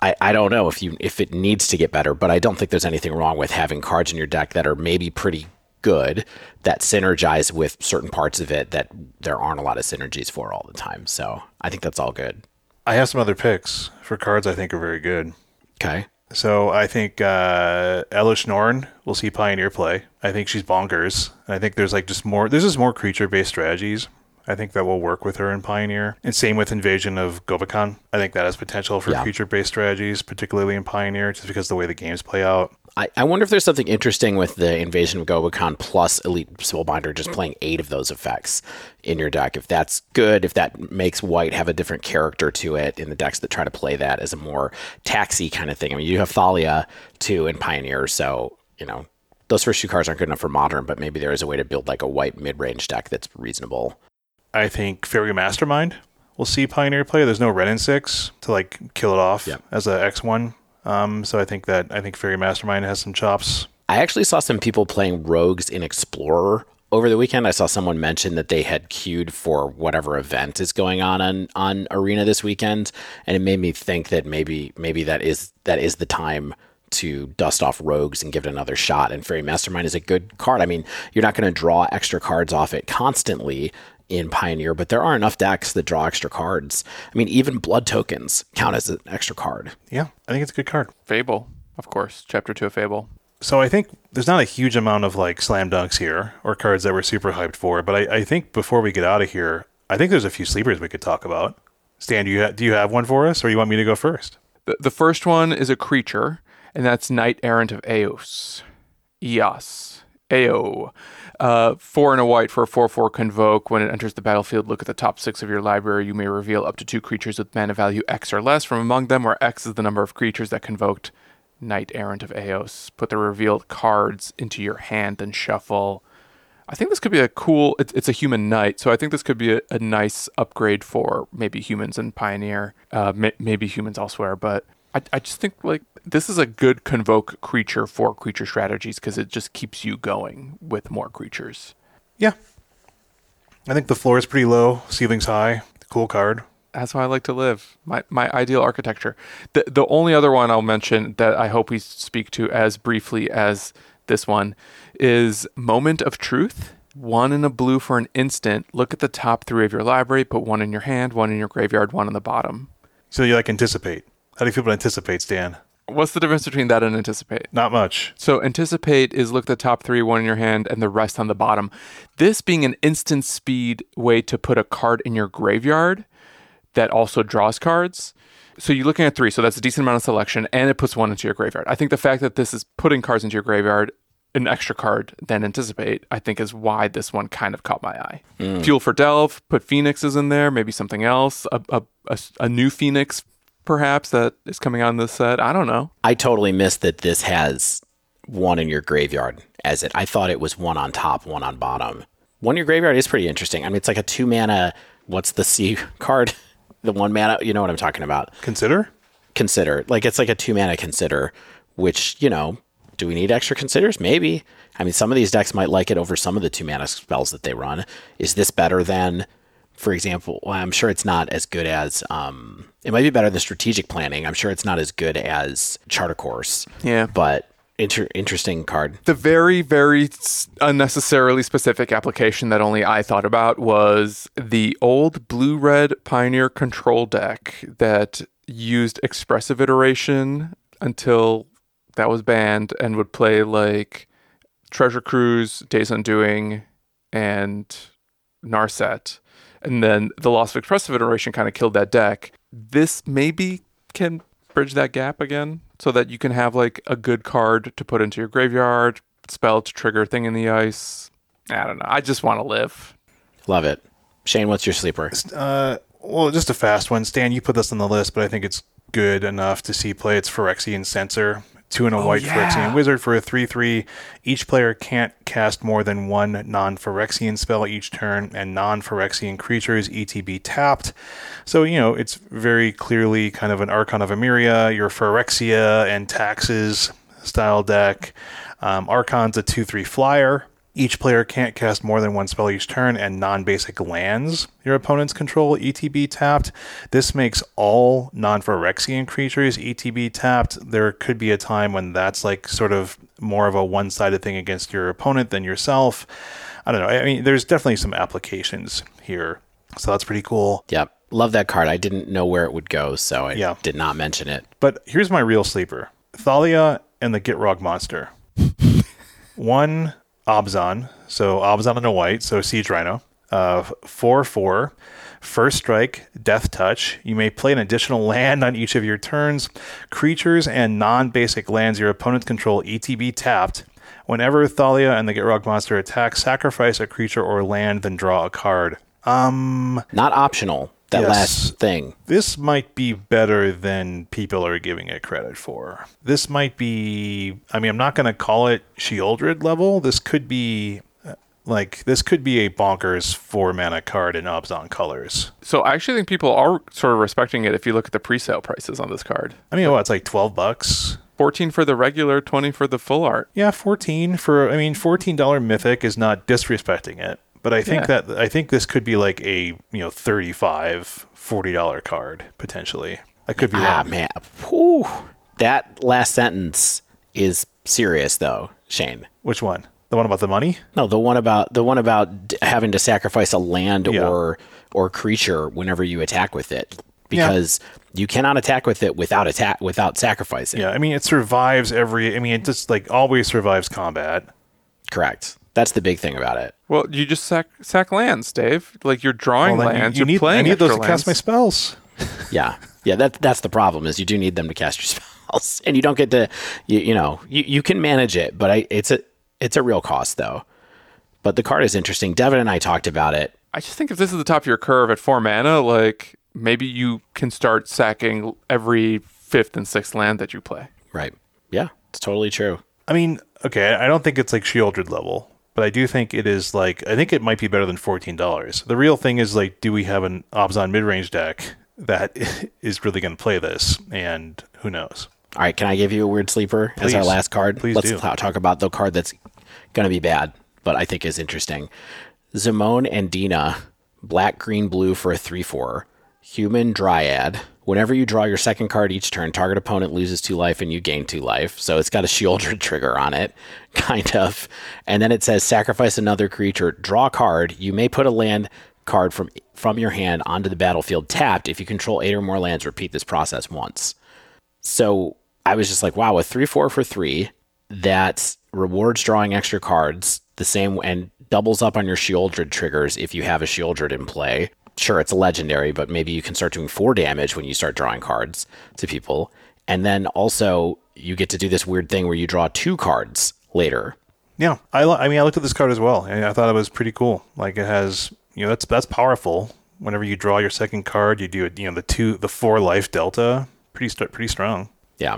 I, I don't know if you if it needs to get better, but I don't think there's anything wrong with having cards in your deck that are maybe pretty good that synergize with certain parts of it that there aren't a lot of synergies for all the time. So I think that's all good. I have some other picks for cards I think are very good. Okay. So I think uh, Elesh Norn will see Pioneer play. I think she's bonkers. And I think there's like just more. There's just more creature based strategies. I think that will work with her in Pioneer. And same with Invasion of Gobakhan. I think that has potential for Yeah. creature based strategies, particularly in Pioneer, just because of the way the games play out. I, I wonder if there's something interesting with the Invasion of Gobakhan plus Elite Spellbinder just playing eight of those effects in your deck. If that's good, if that makes white have a different character to it in the decks that try to play that as a more taxi kind of thing. I mean, you have Thalia too in Pioneer, so, you know, those first two cards aren't good enough for Modern, but maybe there is a way to build like a white mid range deck that's reasonable. I think Faerie Mastermind will see Pioneer play. There's no red in six to like kill it off as a X one. Um, so I think that I think Faerie Mastermind has some chops. I actually saw some people playing rogues in Explorer over the weekend. I saw someone mention that they had queued for whatever event is going on on, on Arena this weekend, and it made me think that maybe maybe that is that is the time to dust off rogues and give it another shot. And Faerie Mastermind is a good card. I mean, you're not going to draw extra cards off it constantly in Pioneer, but there are enough decks that draw extra cards. I mean, even blood tokens count as an extra card. Yeah, I think it's a good card. Fable, of course. Chapter two of Fable. So I think there's not a huge amount of like slam dunks here or cards that we're super hyped for, but I, I think before we get out of here, I think there's a few sleepers we could talk about. Stan, do you ha- do you have one for us, or you want me to go first? The, the first one is a creature, and that's Knight Errant of Eos. Eos. Eo. Uh, four and a white for a 4 4 convoke. When it enters the battlefield, look at the top six of your library. You may reveal up to two creatures with mana value X or less from among them, where X is the number of creatures that convoked Knight Errant of Eos. Put the revealed cards into your hand and shuffle. I think this could be a cool. It's, a human knight, so I think this could be a, a nice upgrade for maybe humans and pioneer, uh, may, maybe humans elsewhere. But I, I just think like this is a good convoke creature for creature strategies because it just keeps you going with more creatures. Yeah, I think the floor is pretty low, ceiling's high. Cool card. That's how I like to live. My my ideal architecture. The the only other one I'll mention that I hope we speak to as briefly as this one is Moment of Truth. One in a blue for an instant. Look at the top three of your library. Put one in your hand, one in your graveyard, one on the bottom. So you like anticipate? How do you feel about anticipate, Stan? What's the difference between that and anticipate? Not much. So anticipate is look at the top three, one in your hand, and the rest on the bottom. This being an instant speed way to put a card in your graveyard that also draws cards. So you're looking at three, so that's a decent amount of selection, and it puts one into your graveyard. I think the fact that this is putting cards into your graveyard, an extra card than anticipate, I think is why this one kind of caught my eye. Mm. Fuel for Delve, put Phoenixes in there, maybe something else, a, a, a, a new Phoenix perhaps that is coming out in this set. I don't know. I totally missed that this has one in your graveyard as it. I thought it was one on top, one on bottom. One in your graveyard is pretty interesting. I mean, it's like a two mana. What's the C card? The one mana. You know what I'm talking about. Consider. Consider. Like it's like a two mana consider, which you know. Do we need extra considers? Maybe. I mean, some of these decks might like it over some of the two mana spells that they run. Is this better than, for example? Well, I'm sure it's not as good as. Um, it might be better than strategic planning. I'm sure it's not as good as Chart a Course Yeah. but inter- interesting card. The very, very unnecessarily specific application that only I thought about was the old blue red Pioneer control deck that used expressive iteration until that was banned and would play like Treasure Cruise, Days Undoing, and Narset. And then the loss of expressive iteration kind of killed that deck. This maybe can bridge that gap again so that you can have like a good card to put into your graveyard, spell to trigger thing in the ice. I don't know. I just want to live. Love it. Shane, what's your sleeper? Uh, well, just a fast one. Stan, you put this on the list, but I think it's good enough to see play. It's Phyrexian Censor. Two and a white yeah. Phyrexian Wizard for a 3 3. Each player can't cast more than one non Phyrexian spell each turn, and non Phyrexian creatures ETB tapped. So, you know, it's very clearly kind of an Archon of Emeria, your Phyrexia and Taxes style deck. Um, Archon's a 2 3 flyer. Each player can't cast more than one spell each turn, and non basic lands your opponents control ETB tapped. This makes all non Phyrexian creatures ETB tapped. There could be a time when that's like sort of more of a one sided thing against your opponent than yourself. I don't know. I mean, there's definitely some applications here. So that's pretty cool. Yep. Love that card. I didn't know where it would go, so I Yeah. did not mention it. But here's my real sleeper Thalia and the Gitrog monster. One Abzan, so Abzan and a white, so Siege Rhino. Uh, 4 4. First strike, Death Touch. You may play an additional land on each of your turns. Creatures and non basic lands your opponents control ETB tapped. Whenever Thalia and the Gitrog monster attack, sacrifice a creature or land, then draw a card. Um, Not optional. That Yes. last thing. this might be better than people are giving it credit for. This might be, I mean, I'm not going to call it Sheoldred level. This could be, uh, like, this could be a bonkers four mana card in Abzan colors. So I actually think people are sort of respecting it if you look at the pre-sale prices on this card. I mean, what, it's like 12 bucks? 14 for the regular, 20 for the full art. Yeah, 14 for, I mean, $14 Mythic is not disrespecting it. But I think Yeah. that, I think this could be like a, you know, 35 $40 card, potentially. I could be Ah, wrong. man. Whew. That last sentence is serious, though, Shane. Which one? The one about the money? No, the one about the one about d- having to sacrifice a land Yeah. or or creature whenever you attack with it, because you cannot attack with it without attack without sacrificing. Yeah, I mean, it survives every. I mean, it just like always survives combat. Correct. That's the big thing about it. Well, you just sack sack lands, Dave. Like you're drawing Well, then you- lands, you, are need, playing I need those to extra cast my spells. Yeah, yeah. That that's the problem is you do need them to cast your spells, and you don't get to you you know you, you can manage it, but I it's a it's a real cost though. But the card is interesting. Devin and I talked about it. I just think if this is the top of your curve at four mana, like maybe you can start sacking every fifth and sixth land that you play. Right. Yeah, it's totally true. I mean, okay, I don't think it's like Sheoldred level, but I do think it is like I think it might be better than fourteen dollars. The real thing is like, do we have an Abzan mid range deck that is really going to play this? And who knows? All right, can I give you a weird sleeper as our last card? Please Let's do. talk about the card that's going to be bad, but I think is interesting. Zimone and Dina, black, green, blue for a 3 4. Human Dryad. Whenever you draw your second card each turn, target opponent loses two life and you gain two life. So it's got a Sheoldred trigger on it, kind of. And then it says sacrifice another creature, draw a card. You may put a land card from from your hand onto the battlefield tapped. If you control eight or more lands, repeat this process once. So I was just like, wow, a three four for three that rewards drawing extra cards the same and doubles up on your Sheoldred triggers if you have a Sheoldred in play. Sure, it's a legendary, but maybe you can start doing four damage when you start drawing cards to people. And then also you get to do this weird thing where you draw two cards later. Yeah, I, lo- I mean, I looked at this card as well, and I thought it was pretty cool. Like it has, you know, that's that's powerful. Whenever you draw your second card, you do it. You know, the two, the four life delta, pretty st- pretty strong. Yeah.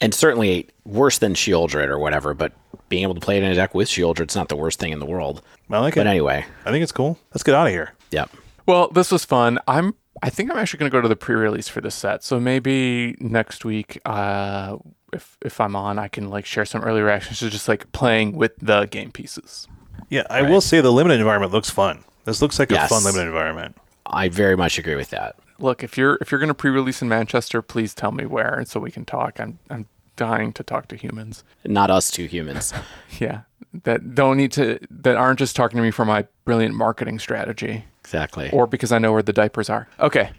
And certainly worse than Sheoldred or whatever, but being able to play it in a deck with Sheoldred's not the worst thing in the world. I like But it. But anyway, I think it's cool. Let's get out of here. yep. Well, this was fun. I'm. I think I'm actually going to go to the pre-release for this set. So maybe next week, uh, if if I'm on, I can like share some early reactions to just like playing with the game pieces. Yeah, I will say the limited environment looks fun. This looks like Yes. a fun limited environment. I very much agree with that. Look, if you're if you're going to pre-release in Manchester, please tell me where, and so we can talk. I'm I'm dying to talk to humans. Not us two humans. Yeah, that don't need to that aren't just talking to me for my brilliant marketing strategy Exactly. or because I know where the diapers are. Okay.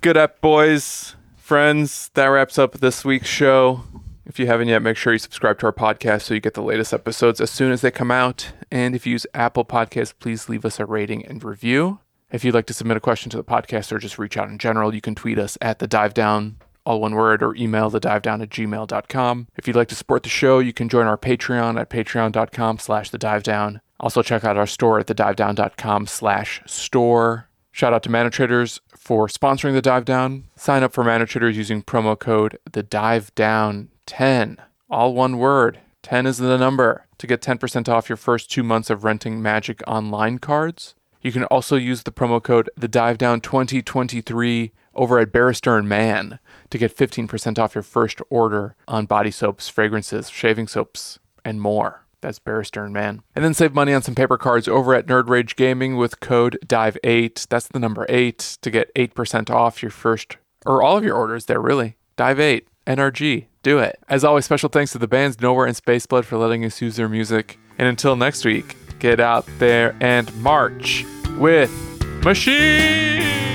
Good up, boys, friends. That wraps up this week's show. If you haven't yet, make sure you subscribe to our podcast so you get the latest episodes as soon as they come out. And if you use Apple Podcasts, please leave us a rating and review. If you'd like to submit a question to the podcast or just reach out in general, you can tweet us at the dive down, all one word, or email the dive down at gmail.com. If you'd like to support the show, you can join our Patreon at patreon.com slash the dive down. Also check out our store at thedivedown.com slash store. Shout out to Mana Traders for sponsoring the dive down. Sign up for Mana Traders using promo code the dive down 10. All one word. 10 is the number to get 10% off your first two months of renting Magic Online cards. You can also use the promo code the dive down 2023 over at Barrister and Mann to get 15% off your first order on body soaps, fragrances, shaving soaps, and more. That's Bear Stearns Man. And then save money on some paper cards over at Nerd Rage Gaming with code DIVE8. That's the number 8 to get 8% off your first, or all of your orders there, really. Dive8, NRG, do it. As always, special thanks to the bands Nowhere and Spaceblood for letting us use their music. And until next week, get out there and march with Machine!